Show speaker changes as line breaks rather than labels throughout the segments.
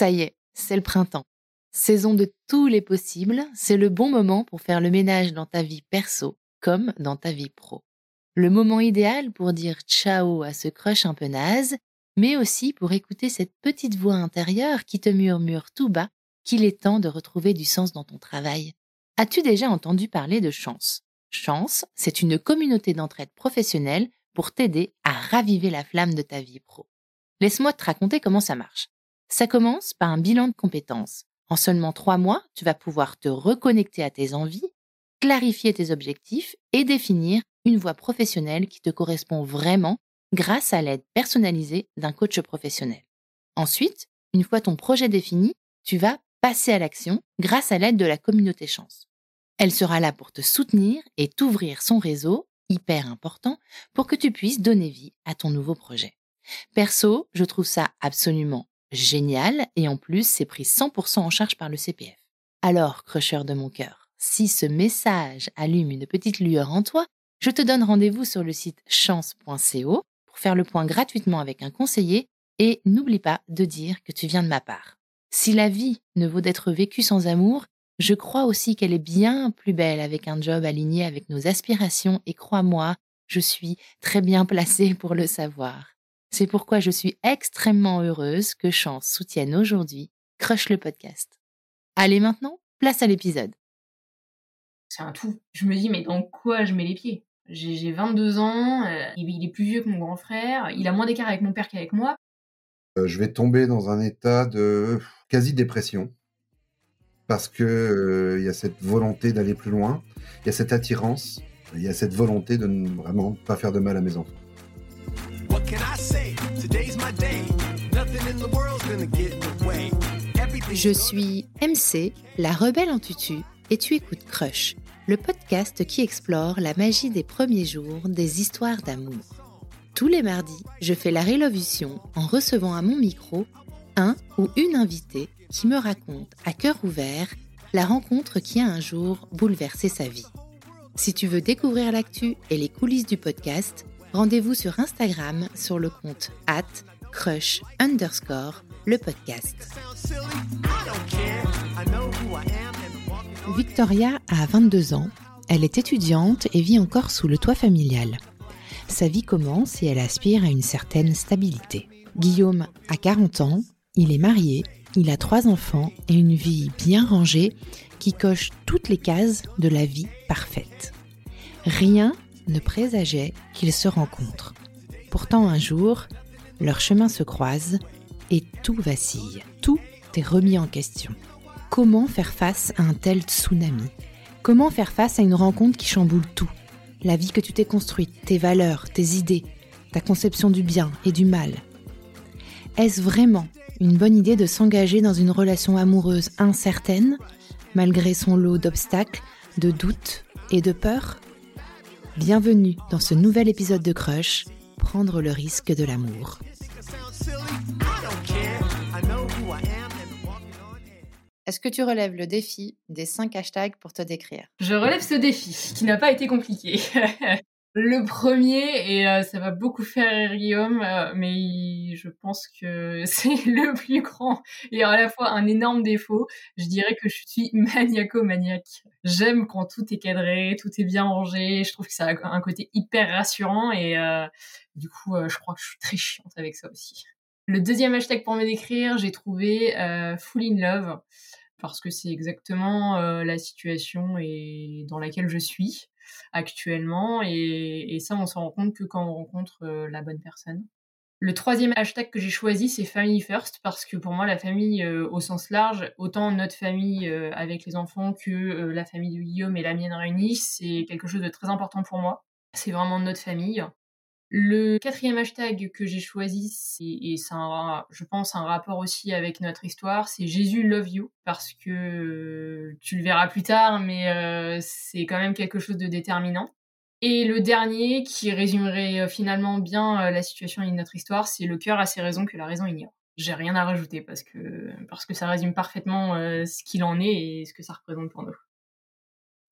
Ça y est, c'est le printemps. Saison de tous les possibles, c'est le bon moment pour faire le ménage dans ta vie perso comme dans ta vie pro. Le moment idéal pour dire ciao à ce crush un peu naze, mais aussi pour écouter cette petite voix intérieure qui te murmure tout bas qu'il est temps de retrouver du sens dans ton travail. As-tu déjà entendu parler de Chance? Chance, c'est une communauté d'entraide professionnelle pour t'aider à raviver la flamme de ta vie pro. Laisse-moi te raconter comment ça marche. Ça commence par un bilan de compétences. En seulement trois mois, tu vas pouvoir te reconnecter à tes envies, clarifier tes objectifs et définir une voie professionnelle qui te correspond vraiment grâce à l'aide personnalisée d'un coach professionnel. Ensuite, une fois ton projet défini, tu vas passer à l'action grâce à l'aide de la communauté chance. Elle sera là pour te soutenir et t'ouvrir son réseau, hyper important, pour que tu puisses donner vie à ton nouveau projet. Perso, je trouve ça absolument génial et en plus, c'est pris 100% en charge par le CPF. Alors, crusher de mon cœur, si ce message allume une petite lueur en toi, je te donne rendez-vous sur le site chance.co pour faire le point gratuitement avec un conseiller et n'oublie pas de dire que tu viens de ma part. Si la vie ne vaut d'être vécue sans amour, je crois aussi qu'elle est bien plus belle avec un job aligné avec nos aspirations et crois-moi, je suis très bien placée pour le savoir. C'est pourquoi je suis extrêmement heureuse que Chance soutienne aujourd'hui Crush le podcast. Allez maintenant, place à l'épisode.
C'est un tout. Je me dis, mais dans quoi je mets les pieds? J'ai 22 ans, euh, il est plus vieux que mon grand frère, il a moins d'écart avec mon père qu'avec moi.
Euh, je vais tomber dans un état de quasi-dépression parce que euh, il y a cette volonté d'aller plus loin, il y a cette attirance, il y a cette volonté de ne vraiment pas faire de mal à mes enfants.
Je suis MC, la rebelle en tutu, et tu écoutes Crush, le podcast qui explore la magie des premiers jours des histoires d'amour. Tous les mardis, je fais la révolution en recevant à mon micro un ou une invitée qui me raconte à cœur ouvert la rencontre qui a un jour bouleversé sa vie. Si tu veux découvrir l'actu et les coulisses du podcast, rendez-vous sur Instagram sur le compte at crush underscore le podcast. Victoria a 22 ans, elle est étudiante et vit encore sous le toit familial. Sa vie commence et elle aspire à une certaine stabilité. Guillaume a 40 ans, il est marié, il a trois enfants et une vie bien rangée qui coche toutes les cases de la vie parfaite. Rien ne présageait qu'ils se rencontrent. Pourtant un jour, leurs chemins se croisent et tout vacille. Tout est remis en question. Comment faire face à un tel tsunami? Comment faire face à une rencontre qui chamboule tout? La vie que tu t'es construite, tes valeurs, tes idées, ta conception du bien et du mal. Est-ce vraiment une bonne idée de s'engager dans une relation amoureuse incertaine, malgré son lot d'obstacles, de doutes et de peurs? Bienvenue dans ce nouvel épisode de Crush, prendre le risque de l'amour. Est-ce que tu relèves le défi des 5 hashtags pour te décrire?
Je relève ce défi qui n'a pas été compliqué. le premier, et euh, ça va beaucoup faire Guillaume, euh, mais je pense que c'est le plus grand et à la fois un énorme défaut. Je dirais que je suis maniaco-maniaque. J'aime quand tout est cadré, tout est bien rangé. Je trouve que ça a un côté hyper rassurant et euh, du coup, je crois que je suis très chiante avec ça aussi. Le deuxième hashtag pour me décrire, j'ai trouvé Full in Love parce que c'est exactement la situation et dans laquelle je suis actuellement. Et, ça, on s'en rend compte que quand on rencontre euh, la bonne personne. Le troisième hashtag que j'ai choisi, c'est Family First, parce que pour moi, la famille euh, au sens large, autant notre famille euh, avec les enfants que la famille de Guillaume et la mienne réunie, c'est quelque chose de très important pour moi. C'est vraiment notre famille. Le quatrième hashtag que j'ai choisi, et c'est un, je pense un rapport aussi avec notre histoire, c'est Jésus love you, parce que euh, tu le verras plus tard, mais euh, c'est quand même quelque chose de déterminant. Et le dernier, qui résumerait euh, finalement bien la situation de notre histoire, c'est le cœur a ses raisons que la raison ignore. J'ai rien à rajouter parce que, parce que ça résume parfaitement ce qu'il en est et ce que ça représente pour nous.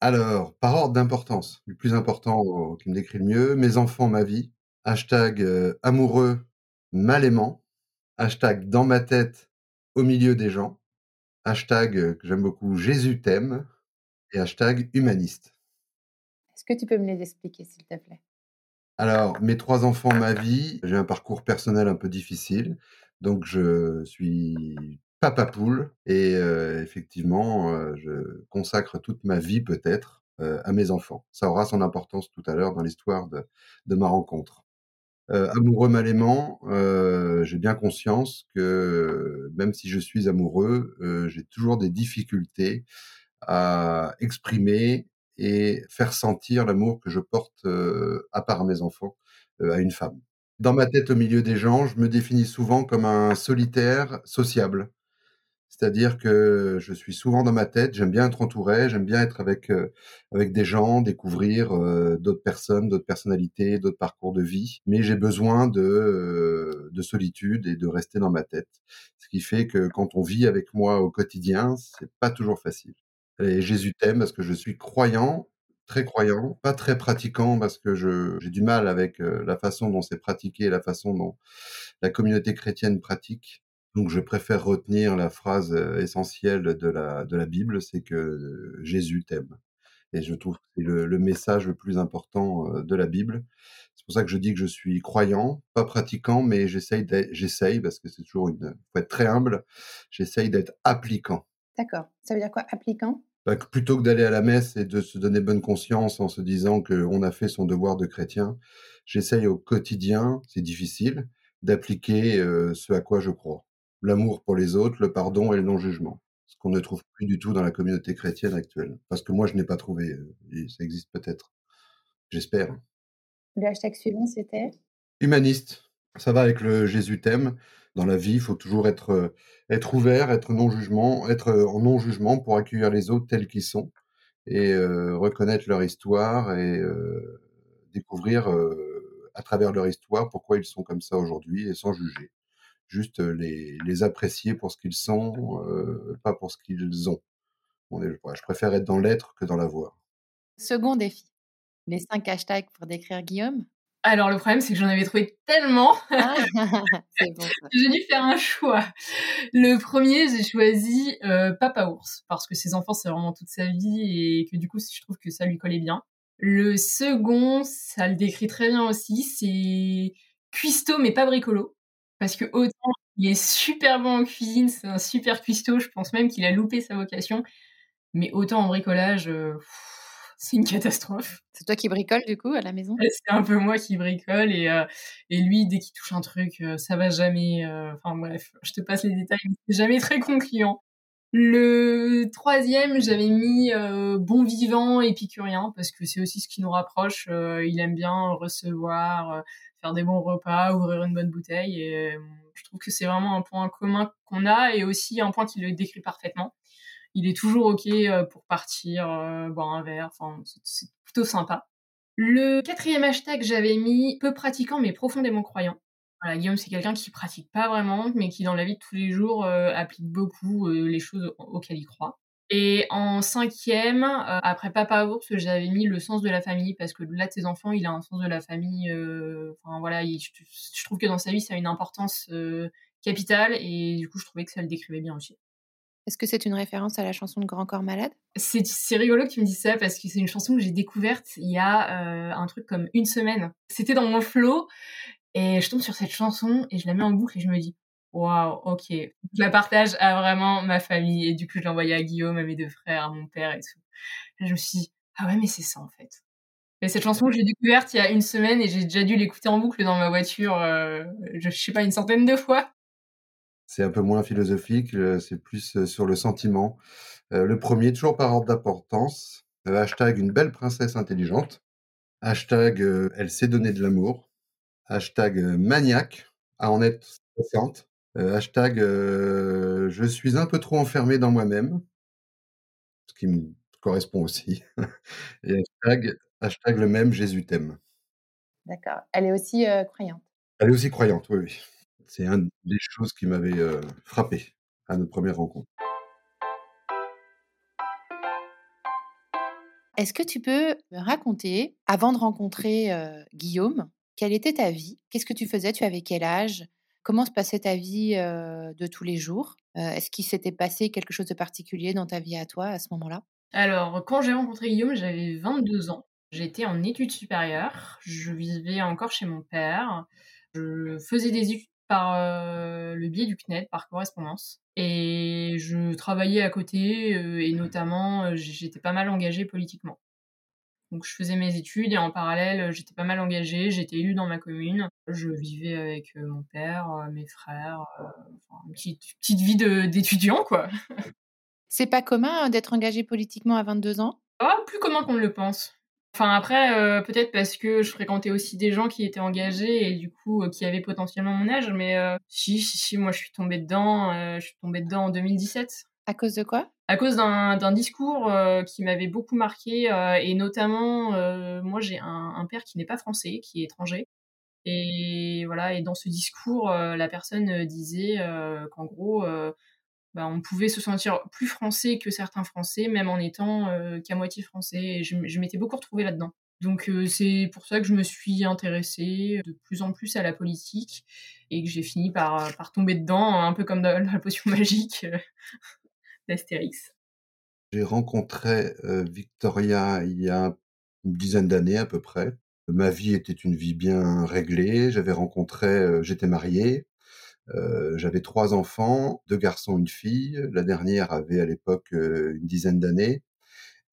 Alors, par ordre d'importance, le plus important qui me décrit le mieux, mes enfants, ma vie, hashtag amoureux mal aimant, hashtag dans ma tête au milieu des gens. Hashtag que j'aime beaucoup Jésus t'aime et hashtag humaniste.
Est-ce que tu peux me les expliquer, s'il te plaît?
Alors, mes trois enfants, ma vie, j'ai un parcours personnel un peu difficile. Donc, je suis papa poule et effectivement, je consacre toute ma vie peut-être à mes enfants. Ça aura son importance tout à l'heure dans l'histoire de, de, ma rencontre. Amoureux malément, j'ai bien conscience que même si je suis amoureux, j'ai toujours des difficultés à exprimer et faire sentir l'amour que je porte à part mes enfants à une femme. Dans ma tête, au milieu des gens, je me définis souvent comme un solitaire sociable. C'est-à-dire que je suis souvent dans ma tête, j'aime bien être entouré, j'aime bien être avec avec des gens, découvrir d'autres personnes, d'autres personnalités, d'autres parcours de vie, mais j'ai besoin de de solitude et de rester dans ma tête. Ce qui fait que quand on vit avec moi au quotidien, c'est pas toujours facile. Et Jésus t'aime parce que je suis croyant, très croyant, pas très pratiquant parce que j'ai du mal avec la façon dont c'est pratiqué et la façon dont la communauté chrétienne pratique. Donc je préfère retenir la phrase essentielle de la, de la Bible, c'est que Jésus t'aime. Et je trouve que c'est le, message le plus important de la Bible. C'est pour ça que je dis que je suis croyant, pas pratiquant, mais j'essaye, j'essaye parce que c'est toujours une, faut être très humble. J'essaye d'être appliquant.
D'accord. Ça veut dire quoi, appliquant?
Bah, plutôt que d'aller à la messe et de se donner bonne conscience en se disant qu'on a fait son devoir de chrétien, j'essaye au quotidien, c'est difficile, d'appliquer ce à quoi je crois. L'amour pour les autres, le pardon et le non-jugement. Ce qu'on ne trouve plus du tout dans la communauté chrétienne actuelle. Parce que moi, je n'ai pas trouvé. Et ça existe peut-être. J'espère.
Le hashtag suivant, c'était?
Humaniste. Ça va avec le Jésus thème dans la vie, il faut toujours être, euh, être ouvert, être non-jugement, être euh, en non-jugement pour accueillir les autres tels qu'ils sont et euh, reconnaître leur histoire et découvrir à travers leur histoire pourquoi ils sont comme ça aujourd'hui et sans juger. Juste les, les apprécier pour ce qu'ils sont, pas pour ce qu'ils ont. je préfère être dans l'être que dans l'avoir.
Second défi, les cinq hashtags pour décrire Guillaume.
Alors, le problème, c'est que j'en avais trouvé tellement.
Ah,
j'ai dû faire un choix. Le premier, j'ai choisi euh, Papa Ours, parce que ses enfants, c'est vraiment toute sa vie et que du coup, je trouve que ça lui collait bien. Le second, ça le décrit très bien aussi, c'est cuistot, mais pas bricolo. Parce que autant il est super bon en cuisine, c'est un super cuistot, je pense même qu'il a loupé sa vocation. Mais autant en bricolage, euh, c'est une catastrophe.
C'est toi qui bricole du coup à la maison?
C'est un peu moi qui bricole et, euh, et lui, dès qu'il touche un truc, euh, ça va jamais. Enfin bref, je te passe les détails, c'est jamais très concluant. Le troisième, j'avais mis bon vivant, épicurien, parce que c'est aussi ce qui nous rapproche. il aime bien recevoir, faire des bons repas, ouvrir une bonne bouteille. Et je trouve que c'est vraiment un point commun qu'on a et aussi un point qui le décrit parfaitement il est toujours ok euh, pour partir euh, boire un verre. Enfin, c'est plutôt sympa. Le quatrième hashtag j'avais mis peu pratiquant mais profondément croyant. Guillaume, c'est quelqu'un qui pratique pas vraiment, mais qui dans la vie de tous les jours euh, applique beaucoup les choses auxquelles il croit. Et en cinquième, après Papa Ours, j'avais mis le sens de la famille parce que là, ses enfants, il a un sens de la famille. Enfin voilà, je, trouve que dans sa vie, ça a une importance capitale et du coup, je trouvais que ça le décrivait bien aussi.
Est-ce que c'est une référence à la chanson de Grand Corps Malade?
C'est rigolo que tu me dises ça parce que c'est une chanson que j'ai découverte il y a euh, un truc comme une semaine. C'était dans mon flow et je tombe sur cette chanson et je la mets en boucle et je me dis waouh, ok. Je la partage à vraiment ma famille et du coup je l'ai envoyée à Guillaume, à mes deux frères, à mon père et tout. Et je me suis dit ah ouais mais c'est ça en fait. Et cette chanson, j'ai découverte il y a une semaine et j'ai déjà dû l'écouter en boucle dans ma voiture, euh, je sais pas, une centaine de fois.
C'est un peu moins philosophique, euh, c'est plus euh, sur le sentiment. Euh, le premier, toujours par ordre d'importance, hashtag une belle princesse intelligente, hashtag elle sait donner de l'amour, hashtag maniaque à en être consciente, hashtag je suis un peu trop enfermé dans moi-même, ce qui me correspond aussi, et hashtag, hashtag le même Jésus t'aime.
D'accord. Elle est aussi croyante.
Elle est aussi croyante, oui, oui. C'est une des choses qui m'avait frappé à notre première rencontre.
Est-ce que tu peux me raconter, avant de rencontrer Guillaume, quelle était ta vie? Qu'est-ce que tu faisais? Tu avais quel âge? Comment se passait ta vie de tous les jours? Est-ce qu'il s'était passé quelque chose de particulier dans ta vie à toi à ce moment-là?
Alors, quand j'ai rencontré Guillaume, j'avais 22 ans. J'étais en études supérieures. Je vivais encore chez mon père. Je faisais des études par le biais du CNED, par correspondance. Et je travaillais à côté et notamment, j'étais pas mal engagée politiquement. Donc je faisais mes études et en parallèle, j'étais pas mal engagée, j'étais élue dans ma commune. Je vivais avec mon père, mes frères, enfin, une petite, petite vie d'étudiant, quoi.
C'est pas commun hein, d'être engagé politiquement à 22 ans?
Ah, plus commun qu'on ne le pense. Enfin après, peut-être parce que je fréquentais aussi des gens qui étaient engagés et du coup qui avaient potentiellement mon âge, mais si, si, si, moi je suis tombée dedans, je suis tombée dedans en 2017.
À cause de quoi?
À cause d'un discours euh, qui m'avait beaucoup marqué, euh, et notamment, euh, moi j'ai un, père qui n'est pas français, qui est étranger. Et voilà, et dans ce discours, la personne disait qu'en gros, bah, on pouvait se sentir plus français que certains Français, même en étant qu'à moitié français. Et je, m'étais beaucoup retrouvée là-dedans. Donc c'est pour ça que je me suis intéressée de plus en plus à la politique et que j'ai fini par, par tomber dedans, un peu comme dans la potion magique
J'ai rencontré Victoria il y a une dizaine d'années à peu près. Ma vie était une vie bien réglée. J'avais rencontré, j'étais marié, euh, j'avais trois enfants, deux garçons, une fille. La dernière avait à l'époque une dizaine d'années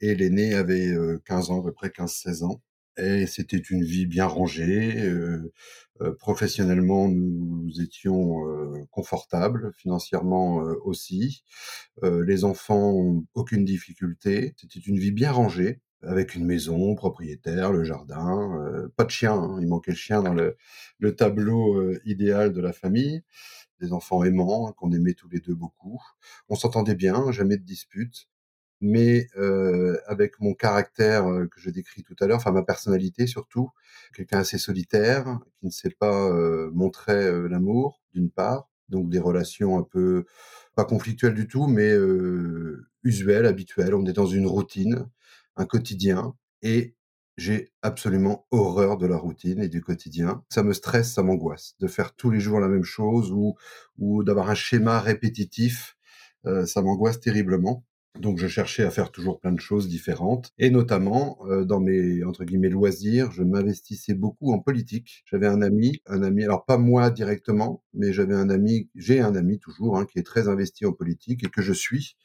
et l'aîné avait 15 ans, à peu près 15-16 ans. Et c'était une vie bien rangée. Euh, professionnellement, nous étions confortables, financièrement aussi. les enfants, aucune difficulté. C'était une vie bien rangée, avec une maison, propriétaire, le jardin, pas de chien. Hein. il manquait le chien dans le, le tableau idéal de la famille. Des enfants aimants qu'on aimait tous les deux beaucoup. On s'entendait bien, jamais de disputes mais euh, avec mon caractère euh, que je décris tout à l'heure, enfin ma personnalité surtout, quelqu'un assez solitaire, qui ne sait pas euh, montrer euh, l'amour, d'une part, donc des relations un peu pas conflictuelles du tout, mais euh, usuelles, habituelles. On est dans une routine, un quotidien, et j'ai absolument horreur de la routine et du quotidien. Ça me stresse, ça m'angoisse de faire tous les jours la même chose ou ou d'avoir un schéma répétitif. ça m'angoisse terriblement. Donc je cherchais à faire toujours plein de choses différentes et notamment euh, dans mes entre guillemets loisirs, je m'investissais beaucoup en politique. J'avais un ami, un ami, alors pas moi directement, mais j'avais un ami, j'ai un ami toujours hein, qui est très investi en politique et que je suis,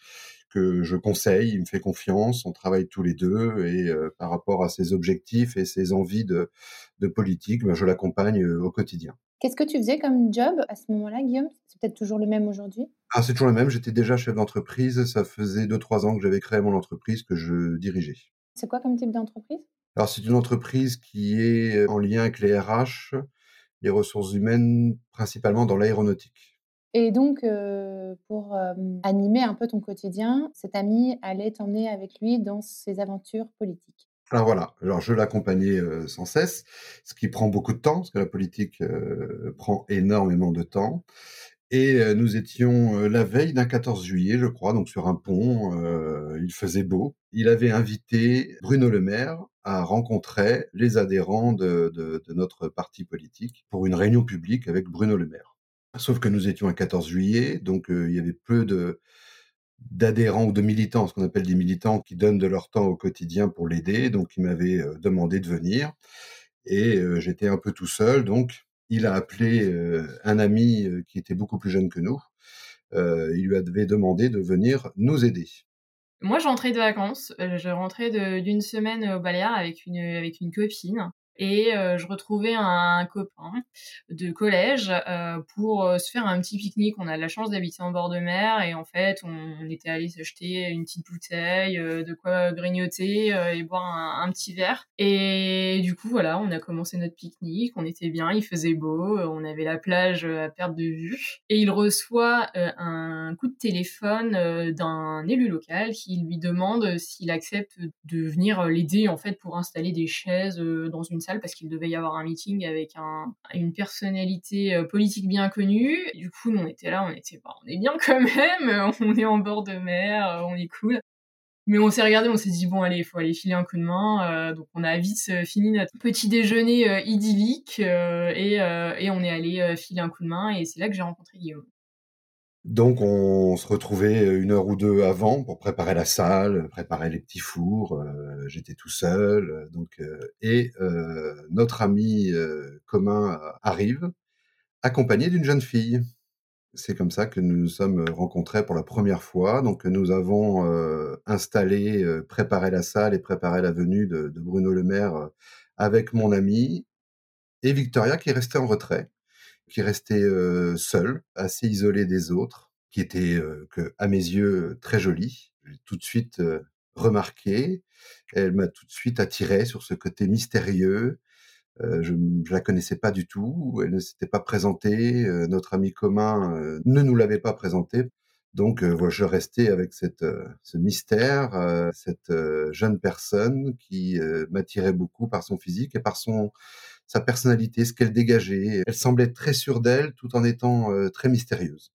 que je conseille, il me fait confiance, on travaille tous les deux et euh, par rapport à ses objectifs et ses envies de, de politique, ben, je l'accompagne euh, au quotidien.
Qu'est-ce que tu faisais comme job à ce moment-là, Guillaume? C'est peut-être toujours le même aujourd'hui?
Ah, c'est toujours le même. J'étais déjà chef d'entreprise. Ça faisait 2-3 ans que j'avais créé mon entreprise que je dirigeais.
C'est quoi comme type d'entreprise?
Alors, c'est une entreprise qui est en lien avec les RH, les ressources humaines, principalement dans l'aéronautique.
Et donc, euh, pour euh, animer un peu ton quotidien, cet ami allait t'emmener avec lui dans ses aventures politiques.
Alors voilà, alors je l'accompagnais euh, sans cesse, ce qui prend beaucoup de temps, parce que la politique prend énormément de temps. Et nous étions la veille d'un 14 juillet, je crois, donc sur un pont. il faisait beau. Il avait invité Bruno Le Maire à rencontrer les adhérents de notre parti politique pour une réunion publique avec Bruno Le Maire. Sauf que nous étions un 14 juillet, donc il y avait peu de d'adhérents ou de militants, ce qu'on appelle des militants qui donnent de leur temps au quotidien pour l'aider. Donc il m'avait demandé de venir et j'étais un peu tout seul, donc il a appelé euh, un ami euh, qui était beaucoup plus jeune que nous. Euh, il lui avait demandé de venir nous aider.
Moi, je rentrais de vacances. je rentrais d'une semaine au Baléares avec une, avec une copine et euh, je retrouvais un, copain de collège euh, pour euh, se faire un petit pique-nique. On a la chance d'habiter en bord de mer et en fait, on, était allé s'acheter une petite bouteille, de quoi grignoter et boire un, un, petit verre. Et du coup, voilà, on a commencé notre pique-nique. On était bien, il faisait beau, on avait la plage à perte de vue. Et il reçoit un coup de téléphone d'un élu local qui lui demande s'il accepte de venir l'aider en fait pour installer des chaises dans une salle parce qu'il devait y avoir un meeting avec un, une personnalité euh, politique bien connue. du coup, on était là, on était, bah, on est bien quand même, on est en bord de mer, euh, on est cool. Mais on s'est regardé, on s'est dit bon allez, il faut aller filer un coup de main. donc on a vite fini notre petit déjeuner idyllique et, on est allé filer un coup de main et c'est là que j'ai rencontré Guillaume.
Donc on se retrouvait une heure ou deux avant pour préparer la salle, préparer les petits fours. J'étais tout seul, donc et notre ami commun arrive accompagné d'une jeune fille. C'est comme ça que nous nous sommes rencontrés pour la première fois. Donc nous avons installé, préparé la salle et préparé la venue de, Bruno Le Maire avec mon ami et Victoria qui est restée en retrait qui restait seule, assez isolée des autres, qui était, que, à mes yeux, très jolie. J'ai tout de suite remarqué. Elle m'a tout de suite attiré sur ce côté mystérieux. je ne la connaissais pas du tout. Elle ne s'était pas présentée. notre ami commun ne nous l'avait pas présentée. Donc, je restais avec cette, ce mystère, cette jeune personne qui m'attirait beaucoup par son physique et par son sa personnalité, ce qu'elle dégageait. Elle semblait très sûre d'elle tout en étant très mystérieuse.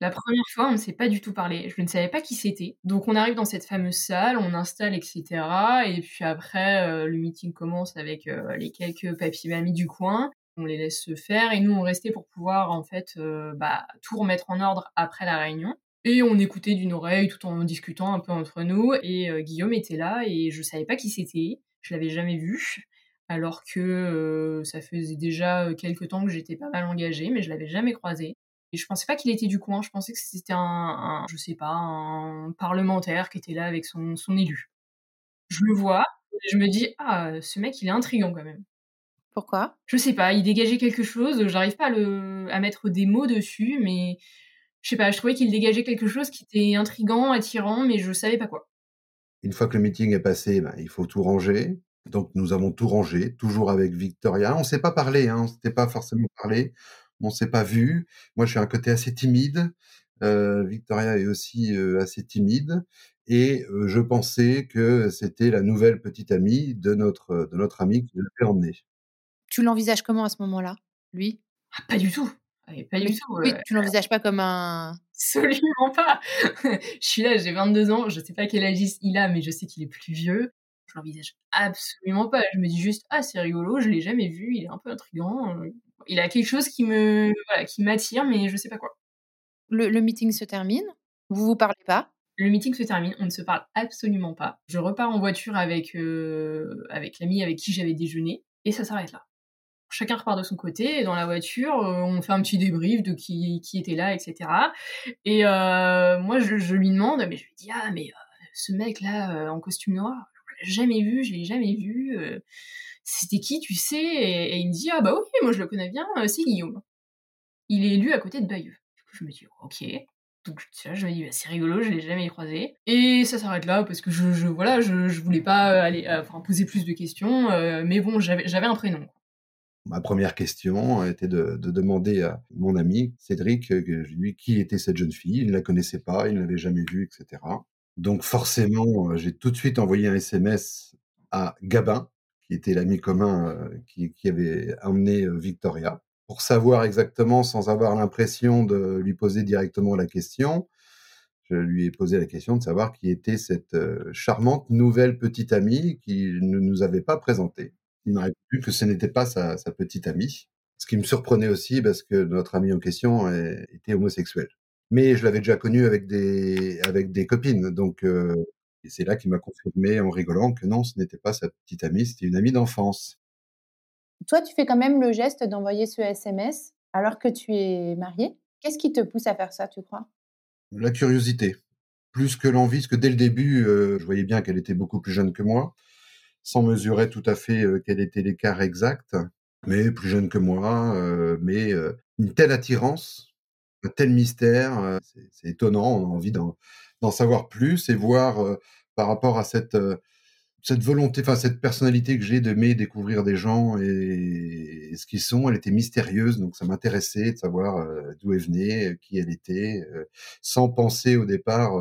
La première fois, on ne s'est pas du tout parlé. Je ne savais pas qui c'était. Donc on arrive dans cette fameuse salle, on installe, etc. Et puis après, le meeting commence avec les quelques papy mamies du coin. On les laisse se faire et nous on restait pour pouvoir en fait bah, tout remettre en ordre après la réunion. Et on écoutait d'une oreille tout en discutant un peu entre nous. Et Guillaume était là et je savais pas qui c'était. Je l'avais jamais vu alors que ça faisait déjà quelques temps que j'étais pas mal engagée, mais je l'avais jamais croisé. Et je pensais pas qu'il était du coin, je pensais que c'était un, je sais pas, un parlementaire qui était là avec son, son élu. Je le vois, et je me dis, ah, ce mec, il est intriguant quand même.
Pourquoi?
Je sais pas, il dégageait quelque chose, j'arrive pas à, le, à mettre des mots dessus, mais je sais pas, je trouvais qu'il dégageait quelque chose qui était intrigant, attirant, mais je savais pas quoi.
Une fois que le meeting est passé, ben, il faut tout ranger. Donc nous avons tout rangé, toujours avec Victoria. On s'est pas parlé, hein, on s'était pas forcément parlé, on s'est pas vu. Moi, je suis un côté assez timide. Euh, Victoria est aussi euh, assez timide, et euh, je pensais que c'était la nouvelle petite amie de notre de notre ami qui l'avait emmenée.
Tu l'envisages comment à ce moment-là, lui?
Ah, Pas du tout. Ah, pas du tout.
Oui, tu l'envisages pas comme un.
Absolument pas. je suis là, j'ai 22 ans, je sais pas quel âge il a, mais je sais qu'il est plus vieux l'envisage absolument pas. Je me dis juste, ah, c'est rigolo, je l'ai jamais vu, il est un peu intriguant. Euh, il a quelque chose qui me, qui m'attire, mais je sais pas quoi.
Le, meeting se termine, vous vous parlez pas
le meeting se termine, on ne se parle absolument pas. Je repars en voiture avec, euh, avec l'ami avec qui j'avais déjeuné, et ça s'arrête là. Chacun repart de son côté, et dans la voiture, euh, on fait un petit débrief de qui, qui était là, etc. Et moi, je, lui demande, mais je lui dis, ah, mais ce mec-là, en costume noir, jamais vu, je l'ai jamais vu. Euh, c'était qui, tu sais et, il me dit, ah bah oui, moi je le connais bien, euh, c'est Guillaume. Il est élu à côté de Bayeux. Du coup, je me dis, ok. Donc, vois, je me dis, bah, c'est rigolo, je l'ai jamais croisé. Et ça s'arrête là, parce que je, je voilà, je, je, voulais pas aller, enfin, poser plus de questions, euh, mais bon, j'avais un prénom.
Ma première question était de, de, demander à mon ami Cédric, lui, qui était cette jeune fille. Il ne la connaissait pas, il ne l'avait jamais vue, etc. Donc forcément, j'ai tout de suite envoyé un SMS à Gabin, qui était l'ami commun qui, avait emmené Victoria, pour savoir exactement, sans avoir l'impression de lui poser directement la question, je lui ai posé la question de savoir qui était cette charmante nouvelle petite amie qui ne nous avait pas présentée. Il m'a répondu que ce n'était pas sa, sa, petite amie, ce qui me surprenait aussi parce que notre ami en question était homosexuel mais je l'avais déjà connu avec des avec des copines, donc euh, c'est là qu'il m'a confirmé en rigolant que non, ce n'était pas sa petite amie, c'était une amie d'enfance.
Toi, tu fais quand même le geste d'envoyer ce SMS alors que tu es marié. Qu'est-ce qui te pousse à faire ça, tu crois?
La curiosité, plus que l'envie, parce que dès le début, euh, je voyais bien qu'elle était beaucoup plus jeune que moi, sans mesurer tout à fait euh, quel était l'écart exact, mais plus jeune que moi, mais une telle attirance tel mystère, c'est étonnant, on a envie d'en savoir plus et voir par rapport à cette cette volonté, enfin cette personnalité que j'ai d'aimer découvrir des gens et, ce qu'ils sont, elle était mystérieuse, donc ça m'intéressait de savoir euh, d'où elle venait, euh, qui elle était, euh, sans penser au départ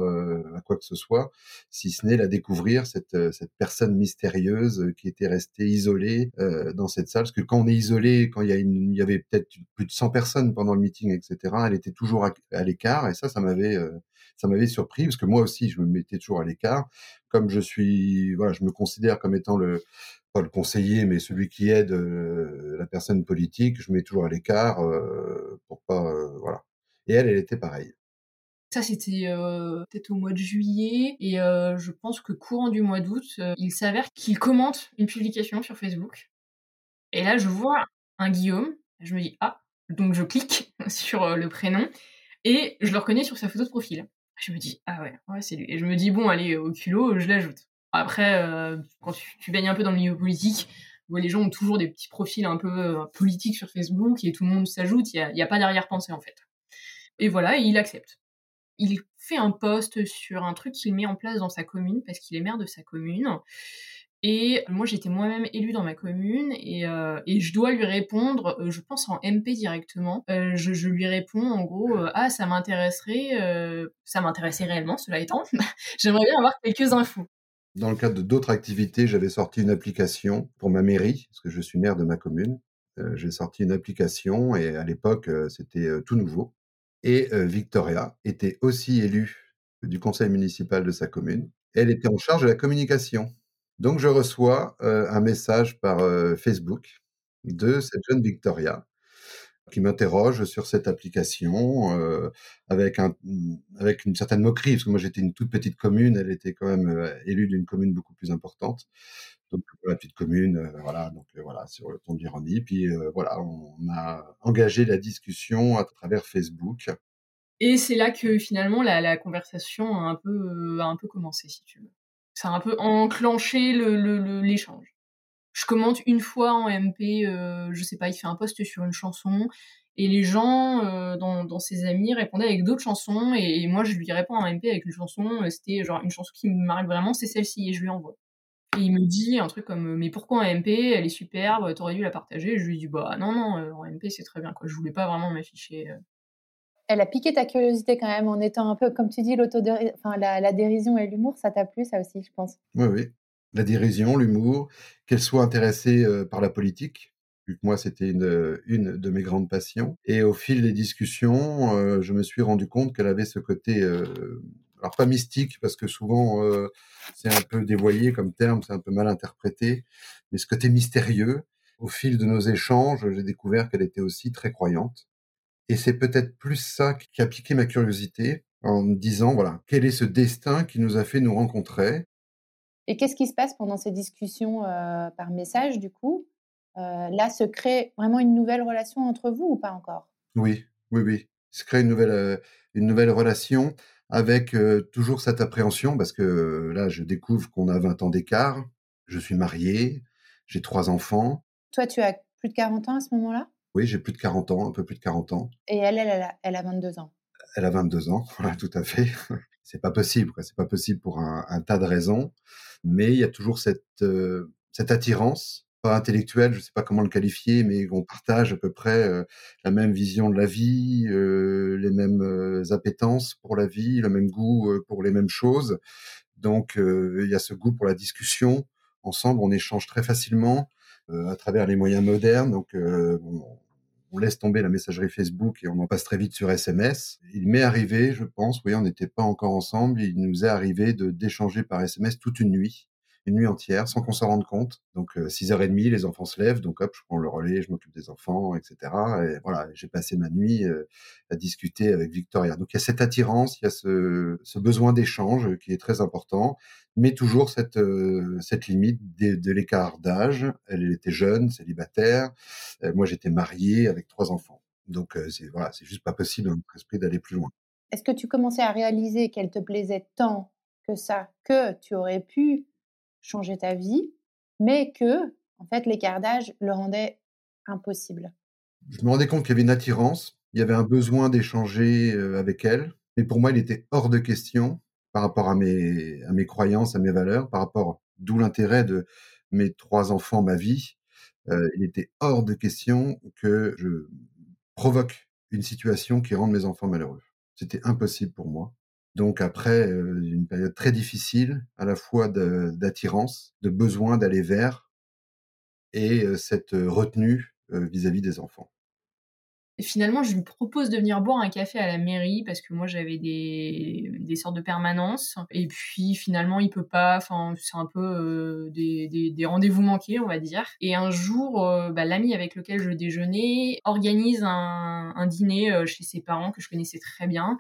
à quoi que ce soit, si ce n'est la découvrir cette cette personne mystérieuse qui était restée isolée dans cette salle, parce que quand on est isolé, quand il y a il y avait peut-être plus de 100 personnes pendant le meeting, etc., elle était toujours à l'écart et ça, ça m'avait ça m'avait surpris parce que moi aussi je me mettais toujours à l'écart comme je suis, voilà, je me considère comme étant le pas le conseiller, mais celui qui aide la personne politique, je mets toujours à l'écart pour pas, voilà. Et elle, elle était pareille.
Ça, c'était peut-être au mois de juillet. Et je pense que courant du mois d'août, il s'avère qu'il commente une publication sur Facebook. Et là, je vois un Guillaume. Je me dis, ah, donc je clique sur le prénom. Et je le reconnais sur sa photo de profil. Je me dis, ah ouais, ouais c'est lui. Et je me dis, bon, allez, au culot, je l'ajoute. Après, quand tu, baignes un peu dans le milieu politique, les gens ont toujours des petits profils un peu politiques sur Facebook et tout le monde s'ajoute. Il n'y a, pas d'arrière-pensée, en fait. Et voilà, il accepte il fait un post sur un truc qu'il met en place dans sa commune parce qu'il est maire de sa commune. Et moi, j'étais moi-même élue dans ma commune et, euh, je dois lui répondre, euh, je pense en MP directement. Euh, je, lui réponds en gros, ah, ça m'intéresserait, ça m'intéressait réellement, cela étant. J'aimerais bien avoir quelques infos.
Dans le cadre d'autres activités, j'avais sorti une application pour ma mairie, parce que je suis maire de ma commune. J'ai sorti une application et à l'époque, c'était tout nouveau. Et Victoria était aussi élue du conseil municipal de sa commune. Elle était en charge de la communication. Donc je reçois un message par Facebook de cette jeune Victoria qui m'interroge sur cette application avec, un, mmh, avec une certaine moquerie, parce que moi j'étais une toute petite commune, elle était quand même élue d'une commune beaucoup plus importante. Donc la petite commune, voilà, donc voilà, sur le ton d'ironie. Puis voilà, on a engagé la discussion à travers Facebook.
Et c'est là que finalement la, la, conversation a un peu, a un peu commencé, si tu veux. Ça a un peu enclenché l'échange. Le, je commente une fois en MP, euh, je sais pas, il fait un post sur une chanson, et les gens euh, dans, dans, ses amis répondaient avec d'autres chansons, et, moi je lui réponds en MP avec une chanson, c'était genre une chanson qui me marque vraiment, c'est celle-ci, et je lui envoie. Et il me dit un truc comme mais pourquoi en MP Elle est superbe, t'aurais dû la partager. je lui dis bah non non, euh, en MP c'est très bien quoi. Je voulais pas vraiment m'afficher. Euh.
Elle a piqué ta curiosité quand même en étant un peu comme tu dis enfin la, la, dérision et l'humour, ça t'a plu ça aussi je pense.
Oui oui, la dérision, l'humour, qu'elle soit intéressée euh, par la politique. Vu que moi, c'était une, une de mes grandes passions. Et au fil des discussions, je me suis rendu compte qu'elle avait ce côté alors pas mystique parce que souvent euh, c'est un peu dévoyé comme terme, c'est un peu mal interprété, mais ce côté mystérieux. Au fil de nos échanges, j'ai découvert qu'elle était aussi très croyante. Et c'est peut-être plus ça qui a piqué ma curiosité en me disant, voilà, quel est ce destin qui nous a fait nous rencontrer?
Et qu'est-ce qui se passe pendant ces discussions euh, par message, du coup? Euh, Là, se crée vraiment une nouvelle relation entre vous ou pas encore?
Oui, oui, oui. Se crée une nouvelle, une nouvelle relation avec toujours cette appréhension, parce que là, je découvre qu'on a 20 ans d'écart, je suis marié, j'ai trois enfants.
Toi, tu as plus de 40 ans à ce moment-là?
Oui, j'ai plus de 40 ans, un peu plus de 40 ans.
Et elle, elle, a, elle a 22 ans
Elle a 22 ans, voilà, tout à fait. c'est pas possible, quoi. C'est pas possible pour un, un, tas de raisons, mais il y a toujours cette, cette attirance intellectuel, je ne sais pas comment le qualifier, mais on partage à peu près euh, la même vision de la vie, euh, les mêmes euh, appétences pour la vie, le même goût pour les mêmes choses. Donc il y a ce goût pour la discussion. Ensemble, on échange très facilement à travers les moyens modernes. Donc on, laisse tomber la messagerie Facebook et on en passe très vite sur SMS. Il m'est arrivé, je pense, oui, on n'était pas encore ensemble, il nous est arrivé de d'échanger par SMS toute une nuit une nuit entière sans qu'on s'en rende compte. Donc 6h30, les enfants se lèvent, donc hop, je prends le relais, je m'occupe des enfants, etc. Et voilà, j'ai passé ma nuit à discuter avec Victoria. Donc il y a cette attirance, il y a ce, besoin d'échange qui est très important, mais toujours cette, cette limite de, de l'écart d'âge. Elle, était jeune, célibataire. moi, j'étais marié avec trois enfants. Donc c'est voilà, c'est juste pas possible dans notre esprit d'aller plus loin.
Est-ce que tu commençais à réaliser qu'elle te plaisait tant que ça que tu aurais pu changer ta vie, mais que, en fait, l'écart d'âge le rendait impossible.
Je me rendais compte qu'il y avait une attirance, il y avait un besoin d'échanger avec elle, mais pour moi, il était hors de question par rapport à mes, à mes croyances, à mes valeurs, par rapport, d'où l'intérêt de mes trois enfants, ma vie. il était hors de question que je provoque une situation qui rende mes enfants malheureux. C'était impossible pour moi. Donc après une période très difficile, à la fois d'attirance, de, besoin d'aller vers, et cette retenue vis-à-vis des enfants.
Finalement, je lui propose de venir boire un café à la mairie parce que moi j'avais des, sortes de permanences. Et puis finalement, il peut pas. Enfin, c'est un peu des, rendez-vous manqués, on va dire. Et un jour, bah, l'ami avec lequel je déjeunais organise un, dîner chez ses parents que je connaissais très bien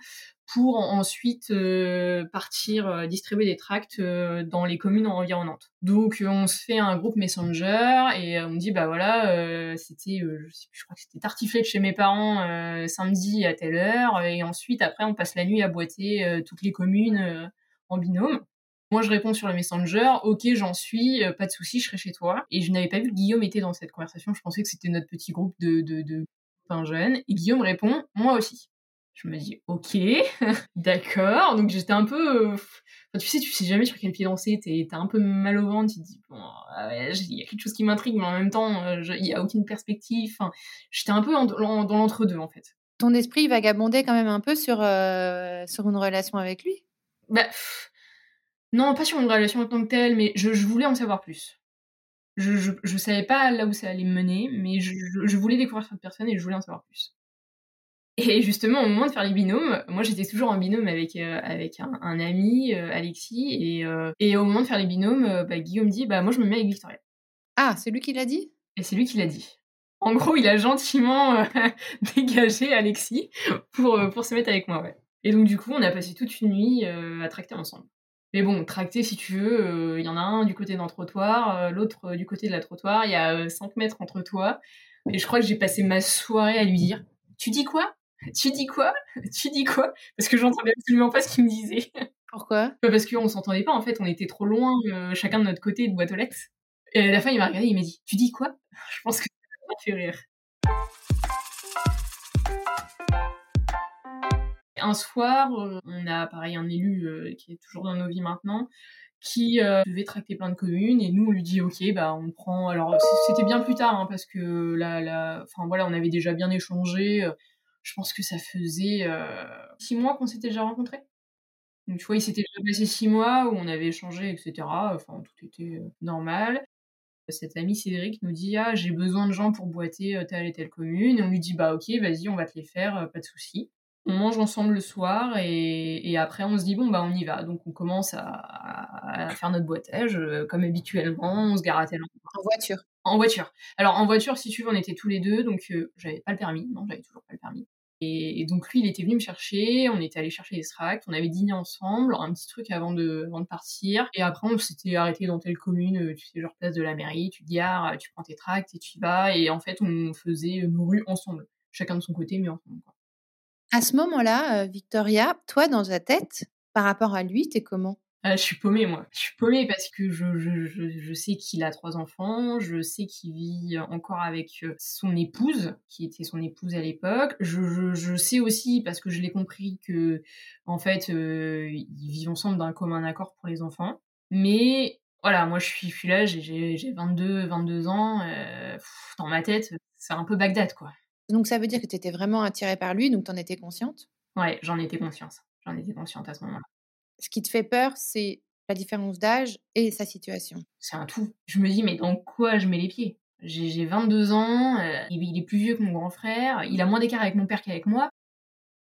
pour ensuite euh, partir euh, distribuer des tracts euh, dans les communes environnantes. Donc on se fait un groupe Messenger et on dit bah voilà c'était je, crois que c'était tartiflette chez mes parents samedi à telle heure et ensuite après on passe la nuit à boiter toutes les communes en binôme. Moi, je réponds sur le Messenger, ok, j'en suis, pas de souci, je serai chez toi. Et je n'avais pas vu que Guillaume était dans cette conversation. Je pensais que c'était notre petit groupe de, de, de jeunes. Et Guillaume répond, moi aussi. Je me dis, ok, d'accord. Donc j'étais un peu. Euh, tu sais, tu sais jamais sur quel pied danser, t'es un peu mal au ventre, tu te dis, bon, ah il y a quelque chose qui m'intrigue, mais en même temps, euh, il n'y a aucune perspective. Enfin, j'étais un peu dans l'entre-deux, en fait.
Ton esprit vagabondait quand même un peu sur, euh, sur une relation avec lui?
Bah, non, pas sur une relation en tant que telle, mais je, voulais en savoir plus. Je, je, je, savais pas là où ça allait me mener, mais je, je voulais découvrir cette personne et je voulais en savoir plus. Et justement, au moment de faire les binômes, moi j'étais toujours en binôme avec, euh, avec un, ami, euh, Alexis, et, euh, et, au moment de faire les binômes, bah, Guillaume dit Bah, moi je me mets avec Victoria.
Ah, c'est lui qui l'a dit?
Et c'est lui qui l'a dit. En gros, il a gentiment dégagé Alexis pour, pour se mettre avec moi, ouais. Et donc, du coup, on a passé toute une nuit à tracter ensemble. Mais bon, tracter, si tu veux, il y en a un du côté d'un trottoir, l'autre du côté de la trottoir, il y a 5 mètres entre toi. Et je crois que j'ai passé ma soirée à lui dire Tu dis quoi? tu dis quoi? Tu dis quoi? Parce que j'entendais absolument pas ce qu'il me disait.
Pourquoi?
Parce qu'on s'entendait pas, en fait, on était trop loin, euh, chacun de notre côté de boîte aux lettres. Et à la fin, il m'a regardé, il m'a dit Tu dis quoi? Je pense que ça m'a fait rire. Un soir, euh, on a pareil un élu euh, qui est toujours dans nos vies maintenant, qui devait tracter plein de communes et nous on lui dit ok bah on prend alors c'était bien plus tard hein, parce que là là enfin voilà on avait déjà bien échangé je pense que ça faisait euh, six mois qu'on s'était déjà rencontrés. Donc, tu vois, il s'était déjà passé six mois où on avait échangé, etc. Enfin, tout était euh, normal. Cet ami Cédric nous dit Ah, j'ai besoin de gens pour boiter euh, telle et telle commune. Et on lui dit Bah, ok, vas-y, on va te les faire, pas de souci. On mange ensemble le soir et, après on se dit Bon, bah, on y va. Donc, on commence à, faire notre boitage comme habituellement. On se tel
En voiture.
En voiture. Alors, en voiture, si tu veux, on était tous les deux. Donc, j'avais pas le permis. Non, j'avais toujours pas le permis. Et, donc lui, il était venu me chercher, on était allé chercher les tracts, on avait dîné ensemble, un petit truc avant de, partir. Et après, on s'était arrêté dans telle commune, euh, tu sais, genre place de la mairie, tu gares, tu prends tes tracts et tu y vas. Et en fait, on faisait nos rues ensemble, chacun de son côté, mais ensemble.
À ce moment-là, euh, Victoria, toi, dans ta tête, par rapport à lui, t'es comment?
Ah, je suis paumée, moi. Je suis paumée parce que je, je, je, je sais qu'il a trois enfants, je sais qu'il vit encore avec euh, son épouse, qui était son épouse à l'époque. Je, je, sais aussi, parce que je l'ai compris, que en fait, euh, ils vivent ensemble d'un commun accord pour les enfants. Mais voilà, moi je suis, je suis là, j'ai 22, 22 ans. Euh, dans ma tête, c'est un peu Bagdad, quoi.
Donc ça veut dire que tu étais vraiment attirée par lui, donc tu en étais consciente?
Ouais, j'en étais consciente. J'en étais consciente à ce moment-là.
Ce qui te fait peur, c'est la différence d'âge et sa situation.
C'est un tout. Je me dis, mais dans quoi je mets les pieds? J'ai 22 ans, euh, il est plus vieux que mon grand frère, il a moins d'écart avec mon père qu'avec moi.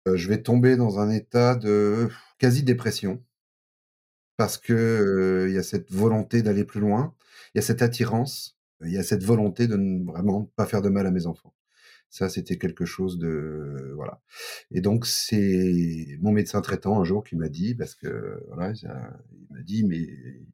Euh, je vais tomber dans un état de quasi-dépression parce que euh, il y a cette volonté d'aller plus loin, il y a cette attirance, il y a cette volonté de ne vraiment pas faire de mal à mes enfants. Ça, c'était quelque chose de voilà. Et donc c'est mon médecin traitant un jour qui m'a dit parce que voilà, il m'a dit mais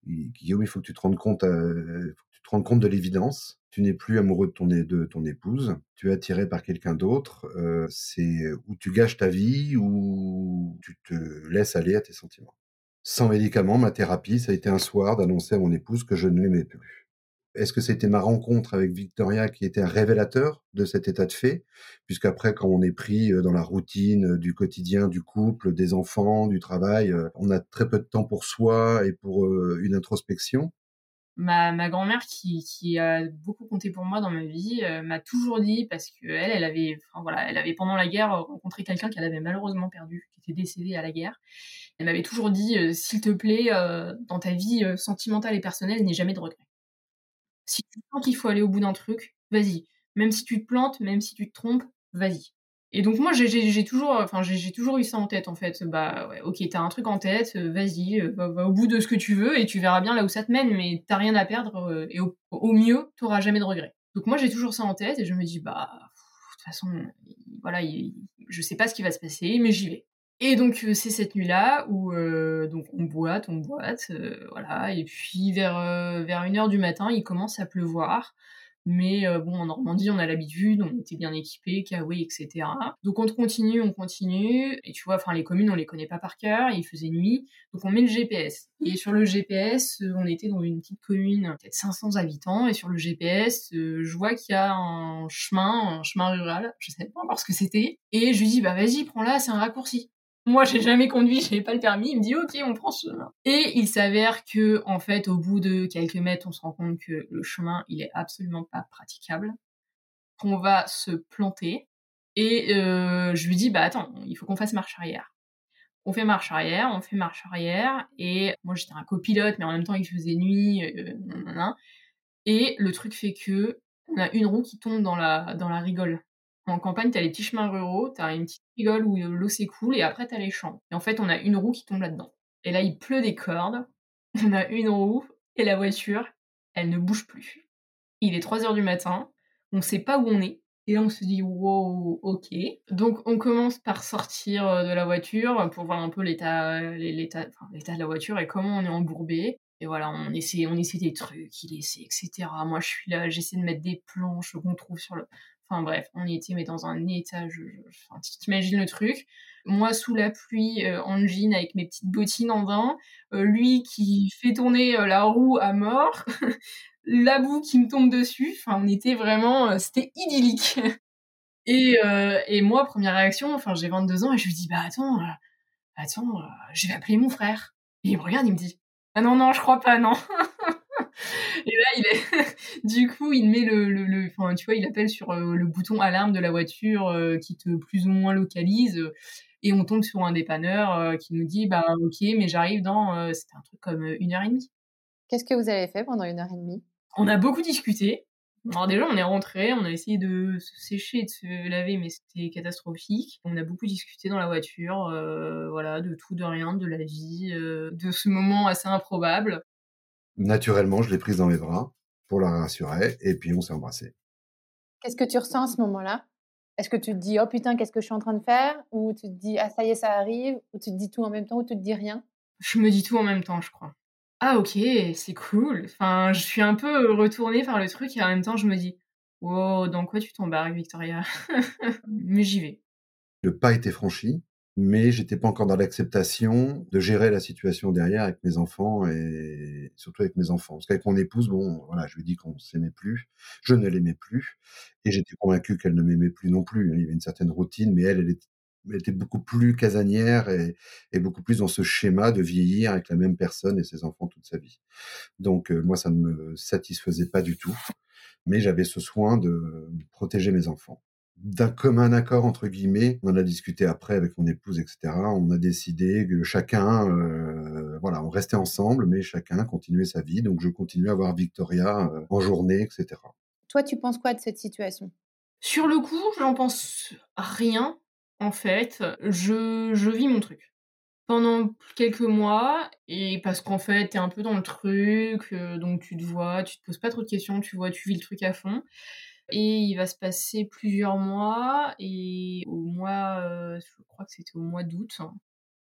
Guillaume, il faut que tu te rendes compte, euh, tu te rendes compte de l'évidence. Tu n'es plus amoureux de ton de ton épouse, tu es attiré par quelqu'un d'autre. Euh, c'est où tu gâches ta vie ou tu te laisses aller à tes sentiments. Sans médicaments, ma thérapie, ça a été un soir d'annoncer à mon épouse que je ne l'aimais plus. Est-ce que c'était ma rencontre avec Victoria qui était un révélateur de cet état de fait? Puisqu'après, quand on est pris dans la routine du quotidien, du couple, des enfants, du travail, on a très peu de temps pour soi et pour une introspection.
Ma, grand-mère, qui, qui, a beaucoup compté pour moi dans ma vie, m'a toujours dit, parce qu'elle, elle avait, enfin, voilà, elle avait pendant la guerre rencontré quelqu'un qu'elle avait malheureusement perdu, qui était décédé à la guerre. Elle m'avait toujours dit, s'il te plaît, dans ta vie sentimentale et personnelle, n'aie jamais de regrets. Si tu sens qu'il faut aller au bout d'un truc, vas-y. Même si tu te plantes, même si tu te trompes, vas-y. Et donc moi j'ai toujours, enfin toujours eu ça en tête en fait. Bah ok, t'as un truc en tête, euh, vas-y, euh, va, au bout de ce que tu veux et tu verras bien là où ça te mène, mais t'as rien à perdre euh, et au, au mieux t'auras jamais de regrets. Donc moi j'ai toujours ça en tête et je me dis bah de toute façon voilà, je sais pas ce qui va se passer, mais j'y vais. Et donc c'est cette nuit-là où donc on boite, on boite, voilà, et puis vers vers une heure du matin, il commence à pleuvoir. Mais euh, bon, en Normandie, on a l'habitude, on était bien équipés, Kawaii, etc. Donc on continue, on continue. Et tu vois, enfin les communes, on les connaît pas par cœur. Il faisait nuit, donc on met le GPS. Et sur le GPS, on était dans une petite commune, peut-être 500 habitants. Et sur le GPS, euh, je vois qu'il y a un chemin, un chemin rural. Je savais pas encore ce que c'était. Et je lui dis, bah vas-y, prends-la, c'est un raccourci. Moi, j'ai jamais conduit, j'avais pas le permis. Il me dit, ok, on prend ce chemin. Et il s'avère que, en fait, au bout de quelques mètres, on se rend compte que le chemin, il est absolument pas praticable. Qu'on va se planter. Et euh, je lui dis, bah attends, il faut qu'on fasse marche arrière. On fait marche arrière, on fait marche arrière. Et moi, j'étais un copilote, mais en même temps, il faisait nuit. Euh, et le truc fait que on a une roue qui tombe dans la, dans la rigole. En campagne, t'as les petits chemins ruraux, t'as une petite rigole où l'eau s'écoule et après t'as les champs. Et en fait, on a une roue qui tombe là-dedans. Et là, il pleut des cordes. On a une roue et la voiture, elle ne bouge plus. Il est 3 heures du matin. On sait pas où on est. Et là, on se dit, wow, ok. Donc, on commence par sortir euh, de la voiture pour voir un peu l'état, l'état, l'état de la voiture et comment on est embourbé. Et voilà, on essaie, on essaie des trucs, il essaie, etc. Moi, je suis là, j'essaie de mettre des planches qu'on trouve sur le, Enfin bref, on était mais dans un étage. Enfin, tu t'imagines le truc. Moi sous la pluie euh, en jean avec mes petites bottines en daim, euh, lui qui fait tourner euh, la roue à mort, la boue qui me tombe dessus. Enfin, on était vraiment, c'était idyllique. et, et moi, première réaction, enfin j'ai 22 ans et je lui dis bah attends, attends, je vais appeler mon frère. Et il me regarde, il me dit ah non non, je crois pas non. Et là, il est, du coup, il met le, le, enfin, tu vois, il appelle sur euh, le bouton alarme de la voiture euh, qui te plus ou moins localise. et on tombe sur un dépanneur euh, qui nous dit, bah, ok, mais j'arrive dans, c'était un truc comme une heure et demie.
Qu'est-ce que vous avez fait pendant une heure et demie?
On a beaucoup discuté. Alors déjà, on est rentré, on a essayé de se sécher, de se laver, mais c'était catastrophique. On a beaucoup discuté dans la voiture, voilà, de tout, de rien, de la vie, de ce moment assez improbable.
Naturellement, je l'ai prise dans mes bras pour la rassurer et puis on s'est embrassé.
Qu'est-ce que tu ressens à ce moment-là? Est-ce que tu te dis oh putain qu'est-ce que je suis en train de faire? Ou tu te dis ah ça y est ça arrive? Ou tu te dis tout en même temps ou tu te dis rien?
Je me dis tout en même temps je crois. Ah ok c'est cool. Enfin je suis un peu retournée par le truc et en même temps je me dis wow dans quoi tu t'embarques Victoria? Mais j'y vais.
Le pas était franchi mais j'étais pas encore dans l'acceptation de gérer la situation derrière avec mes enfants et surtout avec mes enfants. Parce qu'avec mon épouse, bon, voilà, je lui ai dit qu'on s'aimait plus, je ne l'aimais plus, et j'étais convaincu qu'elle ne m'aimait plus non plus. Il y avait une certaine routine, mais elle, elle était, beaucoup plus casanière et, et, beaucoup plus dans ce schéma de vieillir avec la même personne et ses enfants toute sa vie. Donc euh, moi, ça ne me satisfaisait pas du tout, mais j'avais ce soin de protéger mes enfants d'un commun accord entre guillemets, on en a discuté après avec mon épouse, etc. On a décidé que chacun, euh, voilà, on restait ensemble, mais chacun continuait sa vie. Donc je continuais à voir Victoria euh, en journée, etc.
Toi, tu penses quoi de cette situation?
Sur le coup, je n'en pense rien. En fait, je, je vis mon truc pendant quelques mois et parce qu'en fait t'es un peu dans le truc euh, donc tu te vois tu te poses pas trop de questions tu vois tu vis le truc à fond et il va se passer plusieurs mois, et au mois, euh, je crois que c'était au mois d'août,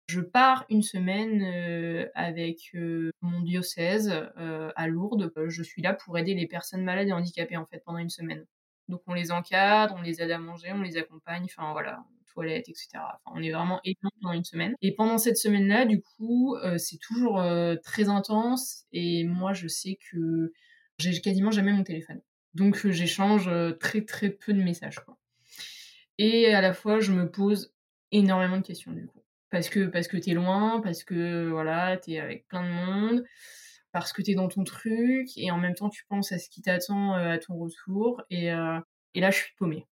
je pars une semaine euh, avec euh, mon diocèse à Lourdes. Je suis là pour aider les personnes malades et handicapées en fait pendant une semaine. Donc on les encadre, on les aide à manger, on les accompagne, enfin voilà, toilettes, etc. Enfin, on est vraiment aidant pendant une semaine. Et pendant cette semaine-là, du coup, c'est toujours très intense et moi je sais que j'ai quasiment jamais mon téléphone. Donc euh, j'échange euh, très très peu de messages. Quoi. Et à la fois, je me pose énormément de questions du coup. Parce que, parce que t'es loin, parce que voilà, t'es avec plein de monde, parce que t'es dans ton truc, et en même temps tu penses à ce qui t'attend euh, à ton retour, et, et là je suis paumée.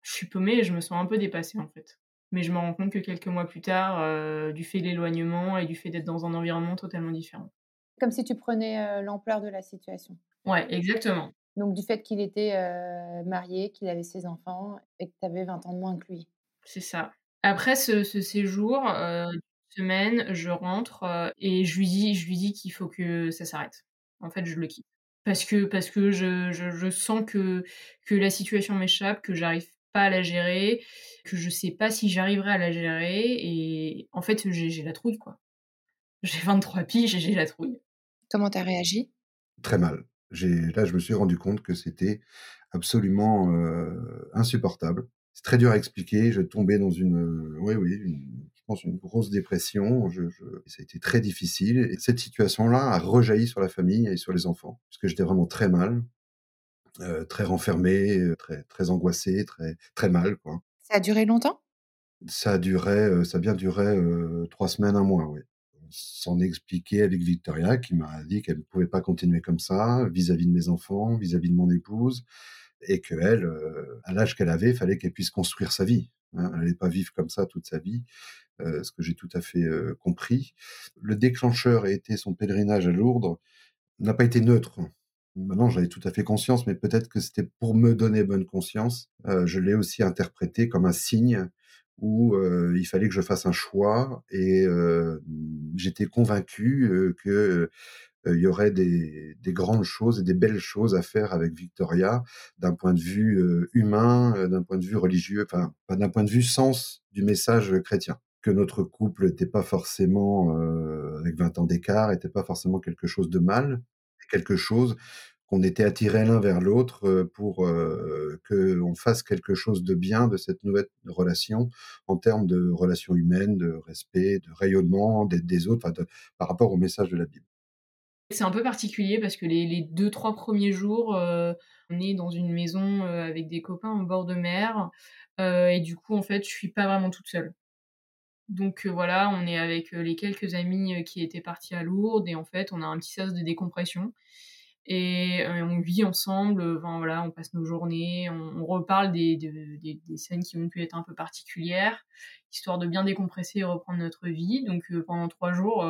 Je suis paumée et je me sens un peu dépassée en fait. Mais je me rends compte que quelques mois plus tard, du fait de l'éloignement et du fait d'être dans un environnement totalement différent.
Comme si tu prenais l'ampleur de la situation.
Ouais, exactement.
Donc du fait qu'il était marié, qu'il avait ses enfants et que tu avais 20 ans de moins que lui.
C'est ça. Après ce ce séjour, d'une semaine, je rentre, et je lui dis je lui dis qu'il faut que ça s'arrête. En fait, je le quitte. Parce que parce que je je je sens que que la situation m'échappe, que j'arrive pas à la gérer, que je sais pas si j'arriverai à la gérer et en fait, j'ai la trouille, quoi. J'ai 23 piges et j'ai la trouille.
Comment tu as réagi?
Très mal. Là, je me suis rendu compte que c'était absolument, insupportable. C'est très dur à expliquer. Je tombais dans une, oui, oui, une je pense une grosse dépression. Je je ça a été très difficile et cette situation-là a rejailli sur la famille et sur les enfants, parce que j'étais vraiment très mal, très renfermé, très très angoissé, très très mal, quoi.
Ça a duré longtemps?
Ça a duré, heu, ça a bien duré, 3 semaines, 1 mois, oui. S'en est expliqué avec Victoria qui m'a dit qu'elle ne pouvait pas continuer comme ça vis-à-vis de mes enfants, vis-à-vis de mon épouse et qu'elle, heu, à l'âge qu'elle avait, fallait qu'elle puisse construire sa vie, hein. Elle allait pas vivre comme ça toute sa vie, heu, ce que j'ai tout à fait, heu, compris. Le déclencheur a été son pèlerinage à Lourdes, n'a pas été neutre. Maintenant, j'en ai tout à fait conscience, mais peut-être que c'était pour me donner bonne conscience. Heu, je l'ai aussi interprété comme un signe où, il fallait que je fasse un choix et j'étais convaincu, que, il y aurait des des grandes choses et des belles choses à faire avec Victoria d'un point de vue, humain, d'un point de vue religieux, enfin, d'un point de vue sens du message, chrétien. Que notre couple était pas forcément, avec 20 ans d'écart, était pas forcément quelque chose de mal, quelque chose qu'on était attirés l'un vers l'autre, heu, pour, heu, qu'on fasse quelque chose de bien de cette nouvelle relation en termes de relations humaines, de respect, de rayonnement, d'aide des autres, par rapport au message de la Bible.
C'est un peu particulier parce que les les 2-3 premiers jours, heu, on est dans une maison, heu, avec des copains au bord de mer, et du coup, en fait, je suis pas vraiment toute seule. Donc voilà, on est avec, les quelques amis, qui étaient partis à Lourdes et en fait, on a un petit sas de décompression et heu, on vit ensemble, enfin voilà, on passe nos journées, on reparle des de des des scènes qui ont pu être un peu particulières, histoire de bien décompresser et reprendre notre vie. Donc heu, pendant 3 jours,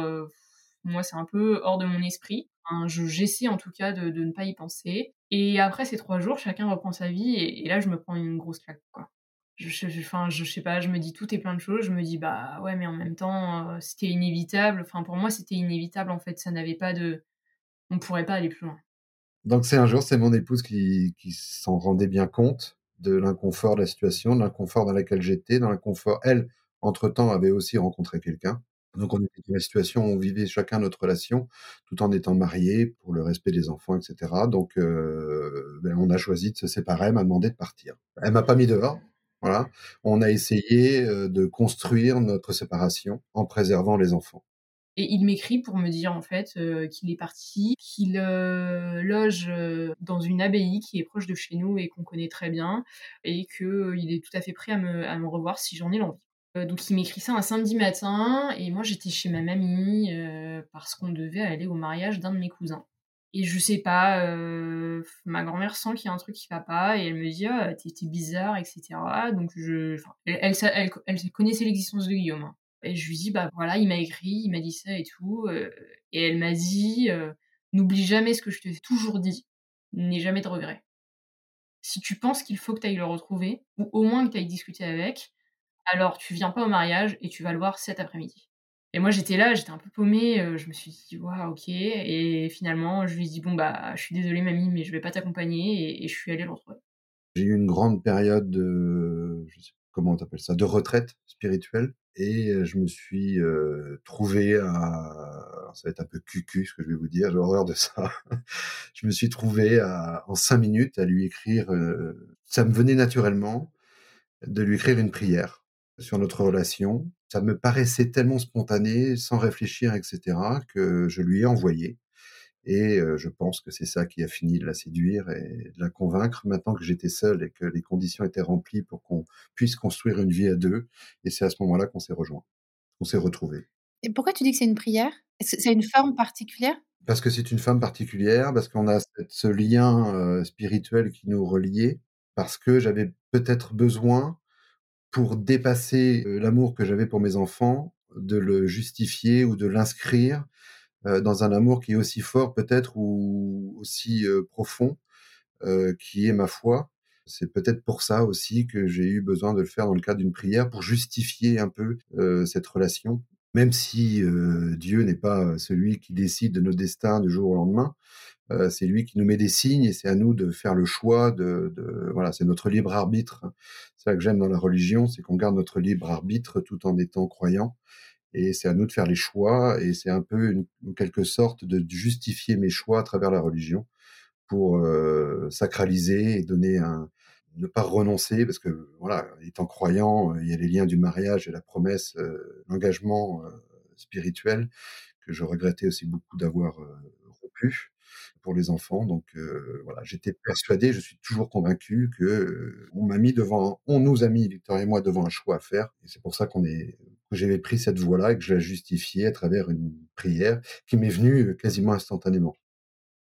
moi, c'est un peu hors de mon esprit. Je j'essaie en tout cas de de ne pas y penser et après ces 3 jours, chacun reprend sa vie et là, je me prends une grosse claque, quoi. Je je je sais pas, je me dis tout et plein de choses. Je me dis: «Bah, ouais, mais en même temps, c'était inévitable». Enfin, pour moi, c'était inévitable, en fait, ça n'avait pas de on pourrait pas aller plus loin.
Donc c'est un jour, c'est mon épouse qui s'en rendait bien compte de l'inconfort de la situation, de l'inconfort dans laquelle j'étais, dans l'inconfort elle, entre-temps, avait aussi rencontré quelqu'un. Donc on était dans la situation où on vivait chacun notre relation, tout en étant mariés pour le respect des enfants et cetera. Donc heu, beh, on a choisi de se séparer, elle m'a demandé de partir. Elle m'a pas mis dehors, voilà. On a essayé, heu, de construire notre séparation en préservant les enfants.
Et il m'écrit pour me dire, en fait, heu, qu'il est parti, qu'il, heu, loge, heu, dans une abbaye qui est proche de chez nous et qu'on connaît très bien et qu'il est tout à fait prêt à me à me revoir si j'en ai l'envie. Donc il m'écrit ça un samedi matin et moi j'étais chez ma mamie, parce qu'on devait aller au mariage d'un de mes cousins. Et je sais pas, ma grand-mère sent qu'il y a un truc qui va pas et elle me dit: «Ah, tu es tu es bizarre» et cetera. Donc elle elle connaissait l'existence de Guillaume, hein. Et je lui dis: «Bah, voilà, il m'a écrit, il m'a dit ça et tout», heu et elle m'a dit, heu: «N'oublie jamais ce que je t'ai toujours dit, n'aie jamais de regrets. Si tu penses qu'il faut que tu ailles le retrouver ou au moins que tu ailles discuter avec, alors tu viens pas au mariage et tu vas le voir cet après-midi». Et moi j'étais là, j'étais un peu paumée, heu, je me suis dit: «Waouh, OK» et finalement je lui ai dit: «Bon, bah, je suis désolée mamie, mais je vais pas t'accompagner» et je suis allée le retrouver.
J'ai eu une grande période de comment tu appelles ça? De retraite spirituelle et heu, je me suis, heu, trouvé à ça va être un peu cucu ce que je vais vous dire, j'ai horreur de ça. Je me suis trouvé en 5 minutes à lui écrire, heu, ça me venait naturellement de lui écrire une prière sur notre relation. Ça me paraissait tellement spontané, sans réfléchir et cetera, que je lui ai envoyé et heu, je pense que c'est ça qui a fini de la séduire et de la convaincre maintenant que j'étais seul et que les conditions étaient remplies pour qu'on puisse construire une vie à 2 et c'est à ce moment-là qu'on s'est rejoints. On s'est retrouvés.
Et pourquoi tu dis que c'est une prière? Est-ce que c'est une forme particulière?
Parce que c'est une femme particulière, parce qu'on a ce lien, heu, spirituel qui nous reliait, parce que j'avais peut-être besoin, pour dépasser, heu, l'amour que j'avais pour mes enfants, de le justifier ou de l'inscrire, dans un amour qui est aussi fort peut-être ou aussi, heu, profond, heu, qui est ma foi. C'est peut-être pour ça aussi que j'ai eu besoin de le faire dans le cadre d'une prière pour justifier un peu euh, cette relation. Même si euh, Dieu n'est pas celui qui décide de nos destins du jour au lendemain, euh, c'est lui qui nous met des signes et c'est à nous de faire le choix de, de voilà, c'est notre libre arbitre. C'est ça que j'aime dans la religion, c'est qu'on garde notre libre arbitre tout en étant croyant et c'est à nous de faire les choix et c'est un peu une, en quelque sorte de justifier mes choix à travers la religion pour euh, sacraliser et donner un ne pas renoncer parce que voilà étant croyant il y a les liens du mariage et la promesse euh, l'engagement euh, spirituel que je regrettais aussi beaucoup d'avoir euh, rompu pour les enfants. Donc euh, voilà j'étais persuadé je suis toujours convaincu que euh, on m'a mis devant on nous a mis Victor et moi devant un choix à faire et c'est pour ça qu'on est j'avais pris cette voie là et que je la justifiais à travers une prière qui m'est venue quasiment instantanément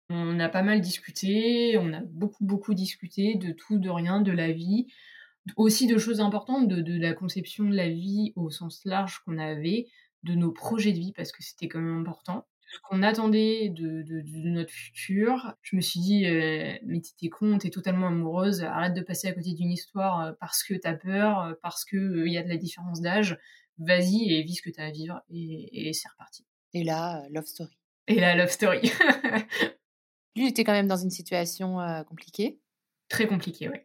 on a pas mal discuté, on a beaucoup, beaucoup discuté de tout, de rien, de la vie, aussi de choses importantes, de, de la conception de la vie au sens large qu'on avait, de nos projets de vie, parce que c'était quand même important, de ce qu'on attendait de, de, notre futur. Je me suis dit, euh, mais t'es con, t'es totalement amoureuse, arrête de passer à côté d'une histoire euh, parce que t'as peur, euh, parce qu'il il y a de la différence d'âge, vas-y et vis ce que t'as à vivre, et, et c'est reparti.
Et là, love story.
Et la love story.
Lui, il était quand même dans une situation euh, compliquée.
Très compliquée, oui.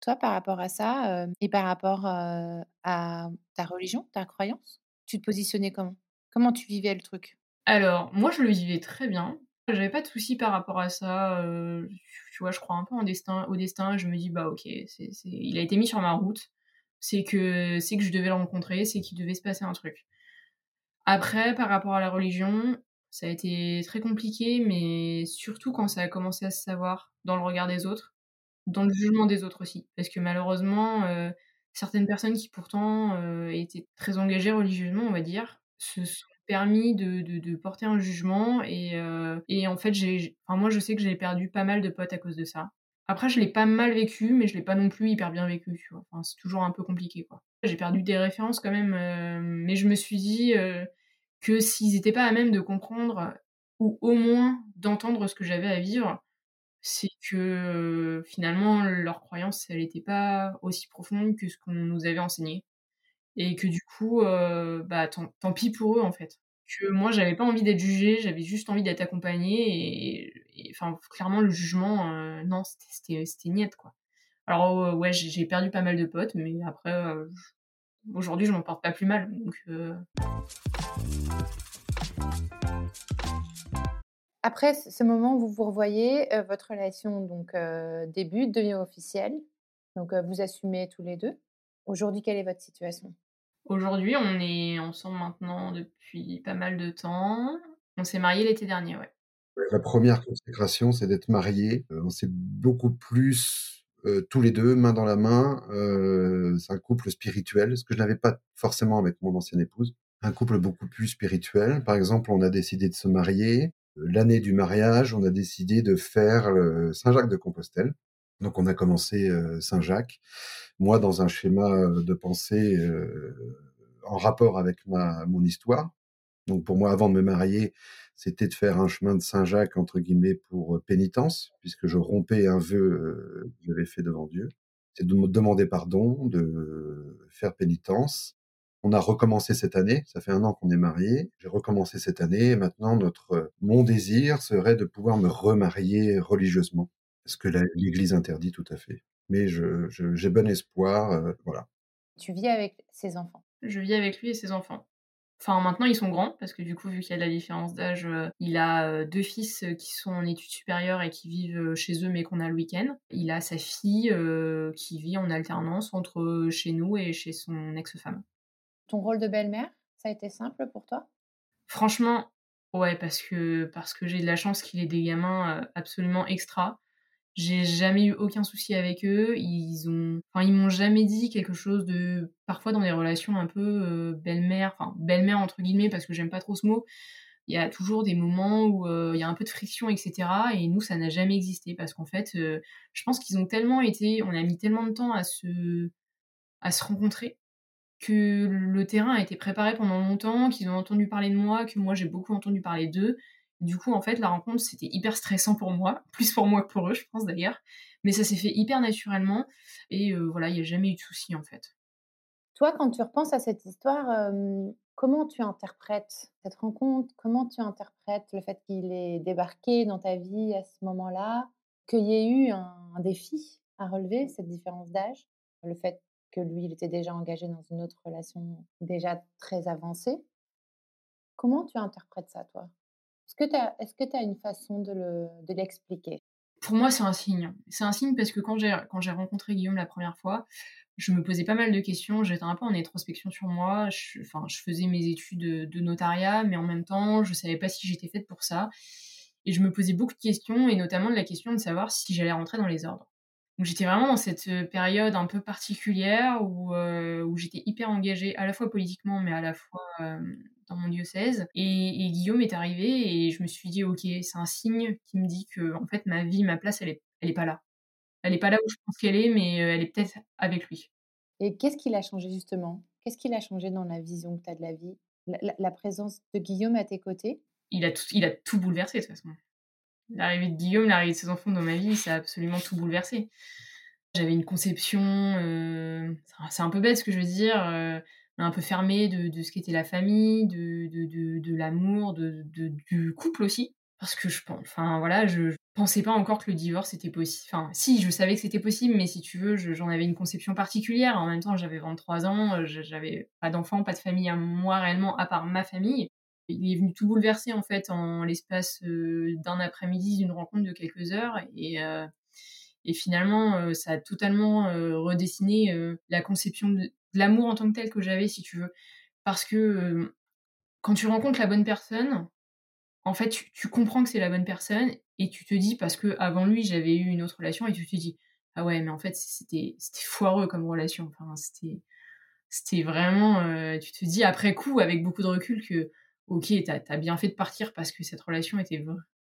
Toi, par rapport à ça, euh, et par rapport euh, à ta religion, ta croyance, tu te positionnais comment? Comment tu vivais le truc?
Alors, moi, je le vivais très bien. J'avais pas de soucis par rapport à ça. tu vois, je crois un peu en destin, au destin. Je me dis, bah ok, il a été mis sur ma route. C'est que, c'est que je devais le rencontrer, c'est qu'il devait se passer un truc. Après, par rapport à la religion, ça a été très compliqué, mais surtout quand ça a commencé à se savoir dans le regard des autres, dans le jugement des autres aussi. Parce que malheureusement, euh, certaines personnes qui pourtant euh, étaient très engagées religieusement, on va dire, se sont permis de, de, porter un jugement. Et, euh, et en fait, j'ai, enfin, moi, je sais que j'ai perdu pas mal de potes à cause de ça. Après, je l'ai pas mal vécu, mais je l'ai pas non plus hyper bien vécu. Tu vois. C'est toujours un peu compliqué, quoi. J'ai perdu des références quand même, mais je me suis dit que s'ils n'étaient pas à même de comprendre ou au moins d'entendre ce que j'avais à vivre, c'est que finalement leur croyance elle n'était pas aussi profonde que ce qu'on nous avait enseigné et que du coup euh, bah tant, tant, pis pour eux en fait que moi j'avais pas envie d'être jugée j'avais juste envie d'être accompagnée et enfin clairement le jugement euh, non c'était niette quoi alors euh, ouais j'ai perdu pas mal de potes mais après aujourd'hui je m'en porte pas plus mal donc
après ce moment où vous vous revoyez, votre relation donc débute, devient officielle. Donc vous assumez tous les deux. Aujourd'hui, quelle est votre situation?
Aujourd'hui, on est ensemble maintenant depuis pas mal de temps. On s'est mariés l'été dernier, ouais.
La première consécration, c'est d'être mariés. on s'est beaucoup plus tous les deux, main dans la main. c'est un couple spirituel, ce que je n'avais pas forcément avec mon ancienne épouse un couple beaucoup plus spirituel. Par exemple, on a décidé de se marier. L'année du mariage, on a décidé de faire Saint-Jacques de Compostelle. Donc, on a commencé Saint-Jacques. Moi, dans un schéma de pensée en rapport avec ma, mon histoire. Donc, pour moi, avant de me marier, c'était de faire un chemin de Saint-Jacques, entre guillemets, pour pénitence, puisque je rompais un vœu que j'avais fait devant Dieu. C'est de me demander pardon, de faire pénitence on a recommencé cette année. Ça fait un an qu'on est mariés. J'ai recommencé cette année. Et maintenant, notre, mon désir serait de pouvoir me remarier religieusement. Ce que l'Église interdit tout à fait. Mais j'ai je, bon espoir. Euh, voilà.
Tu vis avec ses enfants?
Je vis avec lui et ses enfants. Enfin, maintenant, ils sont grands, parce que du coup, vu qu'il y a de la différence d'âge, euh, il a euh, deux fils qui sont en études supérieures et qui vivent chez eux, mais qu'on a le week-end. Il a sa fille qui vit en alternance entre chez nous et chez son ex-femme.
Ton rôle de belle-mère, ça a été simple pour toi?
Franchement, ouais, parce que, parce que j'ai de la chance qu'il ait des gamins euh, absolument extra. J'ai jamais eu aucun souci avec eux. Ils ont, enfin, ils m'ont jamais dit quelque chose de, parfois dans des relations un peu euh, belle-mère, enfin belle-mère entre guillemets parce que j'aime pas trop ce mot. Il y a toujours des moments où euh, il y a un peu de friction, etc. Et nous, ça n'a jamais existé parce qu'en fait, je pense qu'ils ont tellement été, on a mis tellement de temps à se, à se rencontrer que le terrain a été préparé pendant longtemps, qu'ils ont entendu parler de moi, que moi j'ai beaucoup entendu parler d'eux, Du coup, en fait, la rencontre, c'était hyper stressant pour moi, plus pour moi que pour eux, je pense d'ailleurs. Mais ça s'est fait hyper naturellement et voilà, il n'y a jamais eu de souci en fait.
Toi, quand tu repenses à cette histoire, comment tu interprètes cette rencontre? Comment tu interprètes le fait qu'il ait débarqué dans ta vie à ce moment-là? Qu'il y ait eu un défi à relever, cette différence d'âge? Le fait que lui, il était déjà engagé dans une autre relation déjà très avancée? Comment tu interprètes ça, toi? Est-ce que tu as, une façon de l'expliquer?
Pour moi, c'est un signe. C'est un signe parce que quand j'ai rencontré Guillaume la première fois, je me posais pas mal de questions. J'étais un peu en introspection sur moi. Je, faisais mes études de, notariat, mais en même temps, je savais pas si j'étais faite pour ça. Et je me posais beaucoup de questions, et notamment de la question de savoir si j'allais rentrer dans les ordres. Donc j'étais vraiment dans cette euh, période un peu particulière où, euh, où j'étais hyper engagée à la fois politiquement mais à la fois euh, dans mon diocèse. Et, Guillaume est arrivé et je me suis dit ok c'est un signe qui me dit que en fait ma vie, ma place elle est, elle est pas là. Elle est pas là où je pense qu'elle est mais elle est peut-être avec lui.
Et qu'est-ce qui l'a changé justement? Qu'est-ce qui l'a changé dans la vision que tu as de la vie? La, la, présence de Guillaume à tes côtés?
Il a, tout, il a tout bouleversé de toute façon. L'arrivée de Guillaume, l'arrivée de ses enfants dans ma vie, ça a absolument tout bouleversé. J'avais une conception, euh, c'est un peu bête ce que je veux dire, euh, un peu fermée de, ce qu'était la famille, de, de, de l'amour, du couple aussi. Parce que je pense, enfin voilà, je, pensais pas encore que le divorce était possible. Enfin, si, je savais que c'était possible, mais si tu veux, j'en avais une conception particulière. En même temps, j'avais 23 ans, j'avais pas d'enfants, pas de famille à moi réellement, à part ma famille il est venu tout bouleverser en fait en l'espace euh, d'un après-midi d'une rencontre de quelques heures. Et, euh, finalement euh, ça a totalement redessiné la conception de, l'amour en tant que tel que j'avais si tu veux. Parce que quand tu rencontres la bonne personne en fait tu, comprends que c'est la bonne personne et tu te dis parce que avant lui j'avais eu une autre relation et tu te dis ah ouais mais en fait c'était foireux comme relation enfin c'était vraiment tu te dis après coup avec beaucoup de recul que ok, t'as as bien fait de partir parce que cette relation était,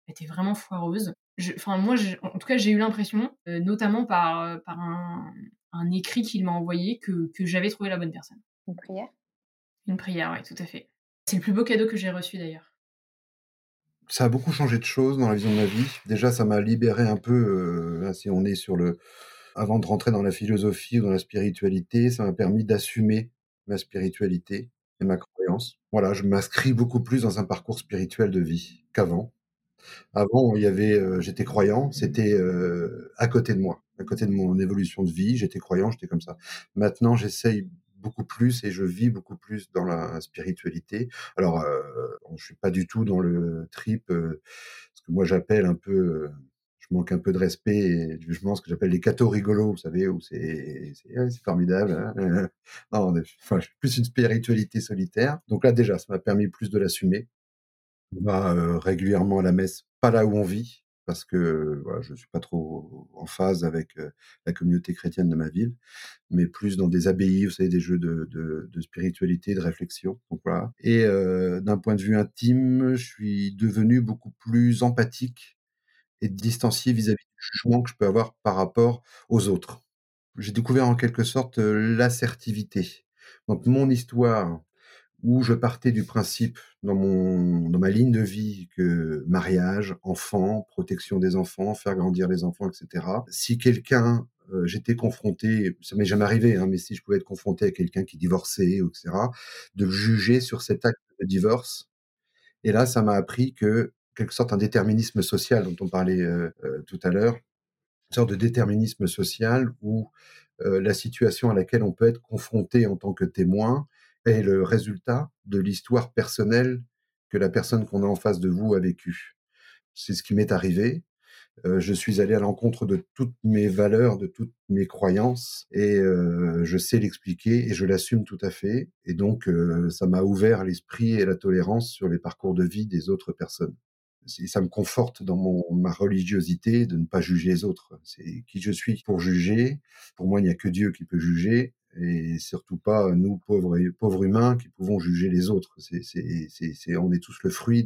était vraiment foireuse. Enfin, moi, en tout cas, j'ai eu l'impression, euh, notamment par, euh, par un, un écrit qu'il m'a envoyé, que, que j'avais trouvé la bonne personne.
Une prière?
Une prière, oui, tout à fait. C'est le plus beau cadeau que j'ai reçu d'ailleurs.
Ça a beaucoup changé de choses dans la vision de ma vie. Déjà, ça m'a libéré un peu, euh, si on est sur le... Avant de rentrer dans la philosophie ou dans la spiritualité, ça m'a permis d'assumer ma spiritualité ma croyance. Voilà, je m'inscris beaucoup plus dans un parcours spirituel de vie qu'avant. Avant, il y avait, euh, j'étais croyant, c'était euh, à côté de moi, à côté de mon évolution de vie, j'étais croyant, j'étais comme ça. Maintenant, j'essaye beaucoup plus et je vis beaucoup plus dans la spiritualité. Alors, euh, je suis pas du tout dans le trip, euh, ce que moi j'appelle un peu manque un peu de respect et du jugement, ce que j'appelle les cathos rigolos, vous savez, où c'est formidable. Hein non, enfin, plus une spiritualité solitaire. Donc là, déjà, ça m'a permis plus de l'assumer. On va euh, régulièrement à la messe, pas là où on vit, parce que je suis pas trop en phase avec euh, la communauté chrétienne de ma ville, mais plus dans des abbayes, vous savez, des jeux de, de, de spiritualité, de réflexion. Donc voilà. Et euh, d'un point de vue intime, je suis devenu beaucoup plus empathique et distancier vis-à-vis du jugement que je peux avoir par rapport aux autres. J'ai découvert en quelque sorte l'assertivité. Donc mon histoire, où je partais du principe dans mon dans ma ligne de vie que mariage, enfant, protection des enfants, faire grandir les enfants, etc. Si quelqu'un j'étais confronté, ça m'est jamais arrivé, hein, mais si je pouvais être confronté à quelqu'un qui divorçait, etc., de juger sur cet acte de divorce. Et là, ça m'a appris que quelque sorte un déterminisme social dont on parlait euh, euh, tout à l'heure, une sorte de déterminisme social où euh, la situation à laquelle on peut être confronté en tant que témoin est le résultat de l'histoire personnelle que la personne qu'on a en face de vous a vécue. C'est ce qui m'est arrivé. je suis allé à l'encontre de toutes mes valeurs, de toutes mes croyances, et je sais l'expliquer et je l'assume tout à fait. Et donc, ça m'a ouvert l'esprit et la tolérance sur les parcours de vie des autres personnes ça me conforte dans mon, ma religiosité de ne pas juger les autres. C'est qui je suis pour juger. Pour moi, il n'y a que Dieu qui peut juger et surtout pas nous pauvres pauvres humains qui pouvons juger les autres. C'est, c'est, c'est, on est tous le fruit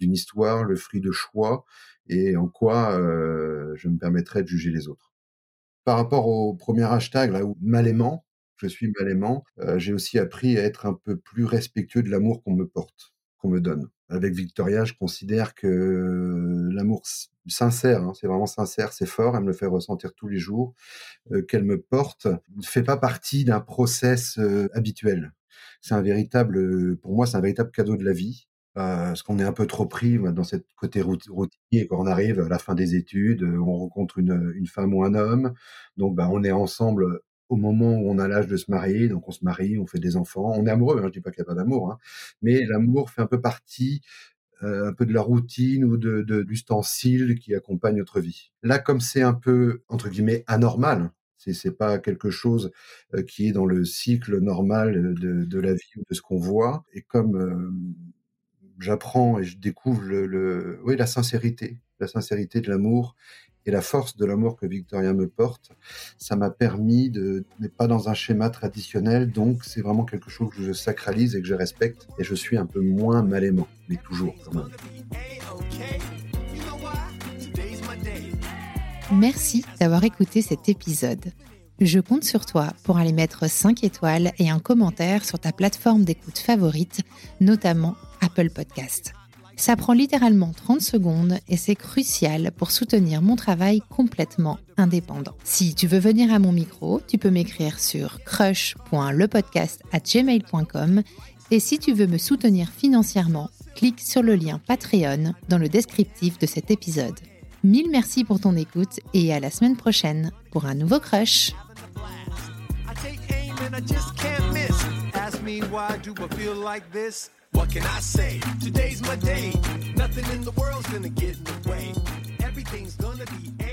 d'une histoire, le fruit de choix et en quoi euh, je me permettrais de juger les autres. Par rapport au premier hashtag là où mal aimant, je suis mal aimant, euh, j'ai aussi appris à être un peu plus respectueux de l'amour qu'on me porte, qu'on me donne avec Victoria, je considère que l'amour sincère, hein, c'est vraiment sincère, c'est fort, elle me le fait ressentir tous les jours, euh, qu'elle me porte, ne fait pas partie d'un process euh, habituel. C'est un véritable, pour moi, c'est un véritable cadeau de la vie. parce qu'on est un peu trop pris dans cette côté routinier quand on arrive à la fin des études, on rencontre une, une femme ou un homme, donc bah, on est ensemble au moment où on a l'âge de se marier, donc on se marie, on fait des enfants, on est amoureux, hein, je dis pas qu'il n'y a pas d'amour, hein, mais l'amour fait un peu partie euh, un peu de la routine ou de, l'ustensile qui accompagne notre vie. Là, comme c'est un peu entre guillemets anormal, c'est c'est pas quelque chose euh, qui est dans le cycle normal de, de la vie ou de ce qu'on voit, et comme euh, j'apprends et je découvre le, le, oui la sincérité, la sincérité de l'amour et la force de l'amour que Victoria me porte, ça m'a permis de n'être pas dans un schéma traditionnel, donc c'est vraiment quelque chose que je sacralise et que je respecte, et je suis un peu moins mal aimant, mais toujours quand même.
Merci d'avoir écouté cet épisode. Je compte sur toi pour aller mettre 5 étoiles et un commentaire sur ta plateforme d'écoute favorite, notamment Apple Podcast. Ça prend littéralement 30 secondes et c'est crucial pour soutenir mon travail complètement indépendant. Si tu veux venir à mon micro, tu peux m'écrire sur crush.lepodcast@gmail.com et si tu veux me soutenir financièrement, clique sur le lien Patreon dans le descriptif de cet épisode. Mille merci pour ton écoute et à la semaine prochaine pour un nouveau crush. What can I say? Today's my day. Nothing in the world's gonna get in the way. Everything's gonna be.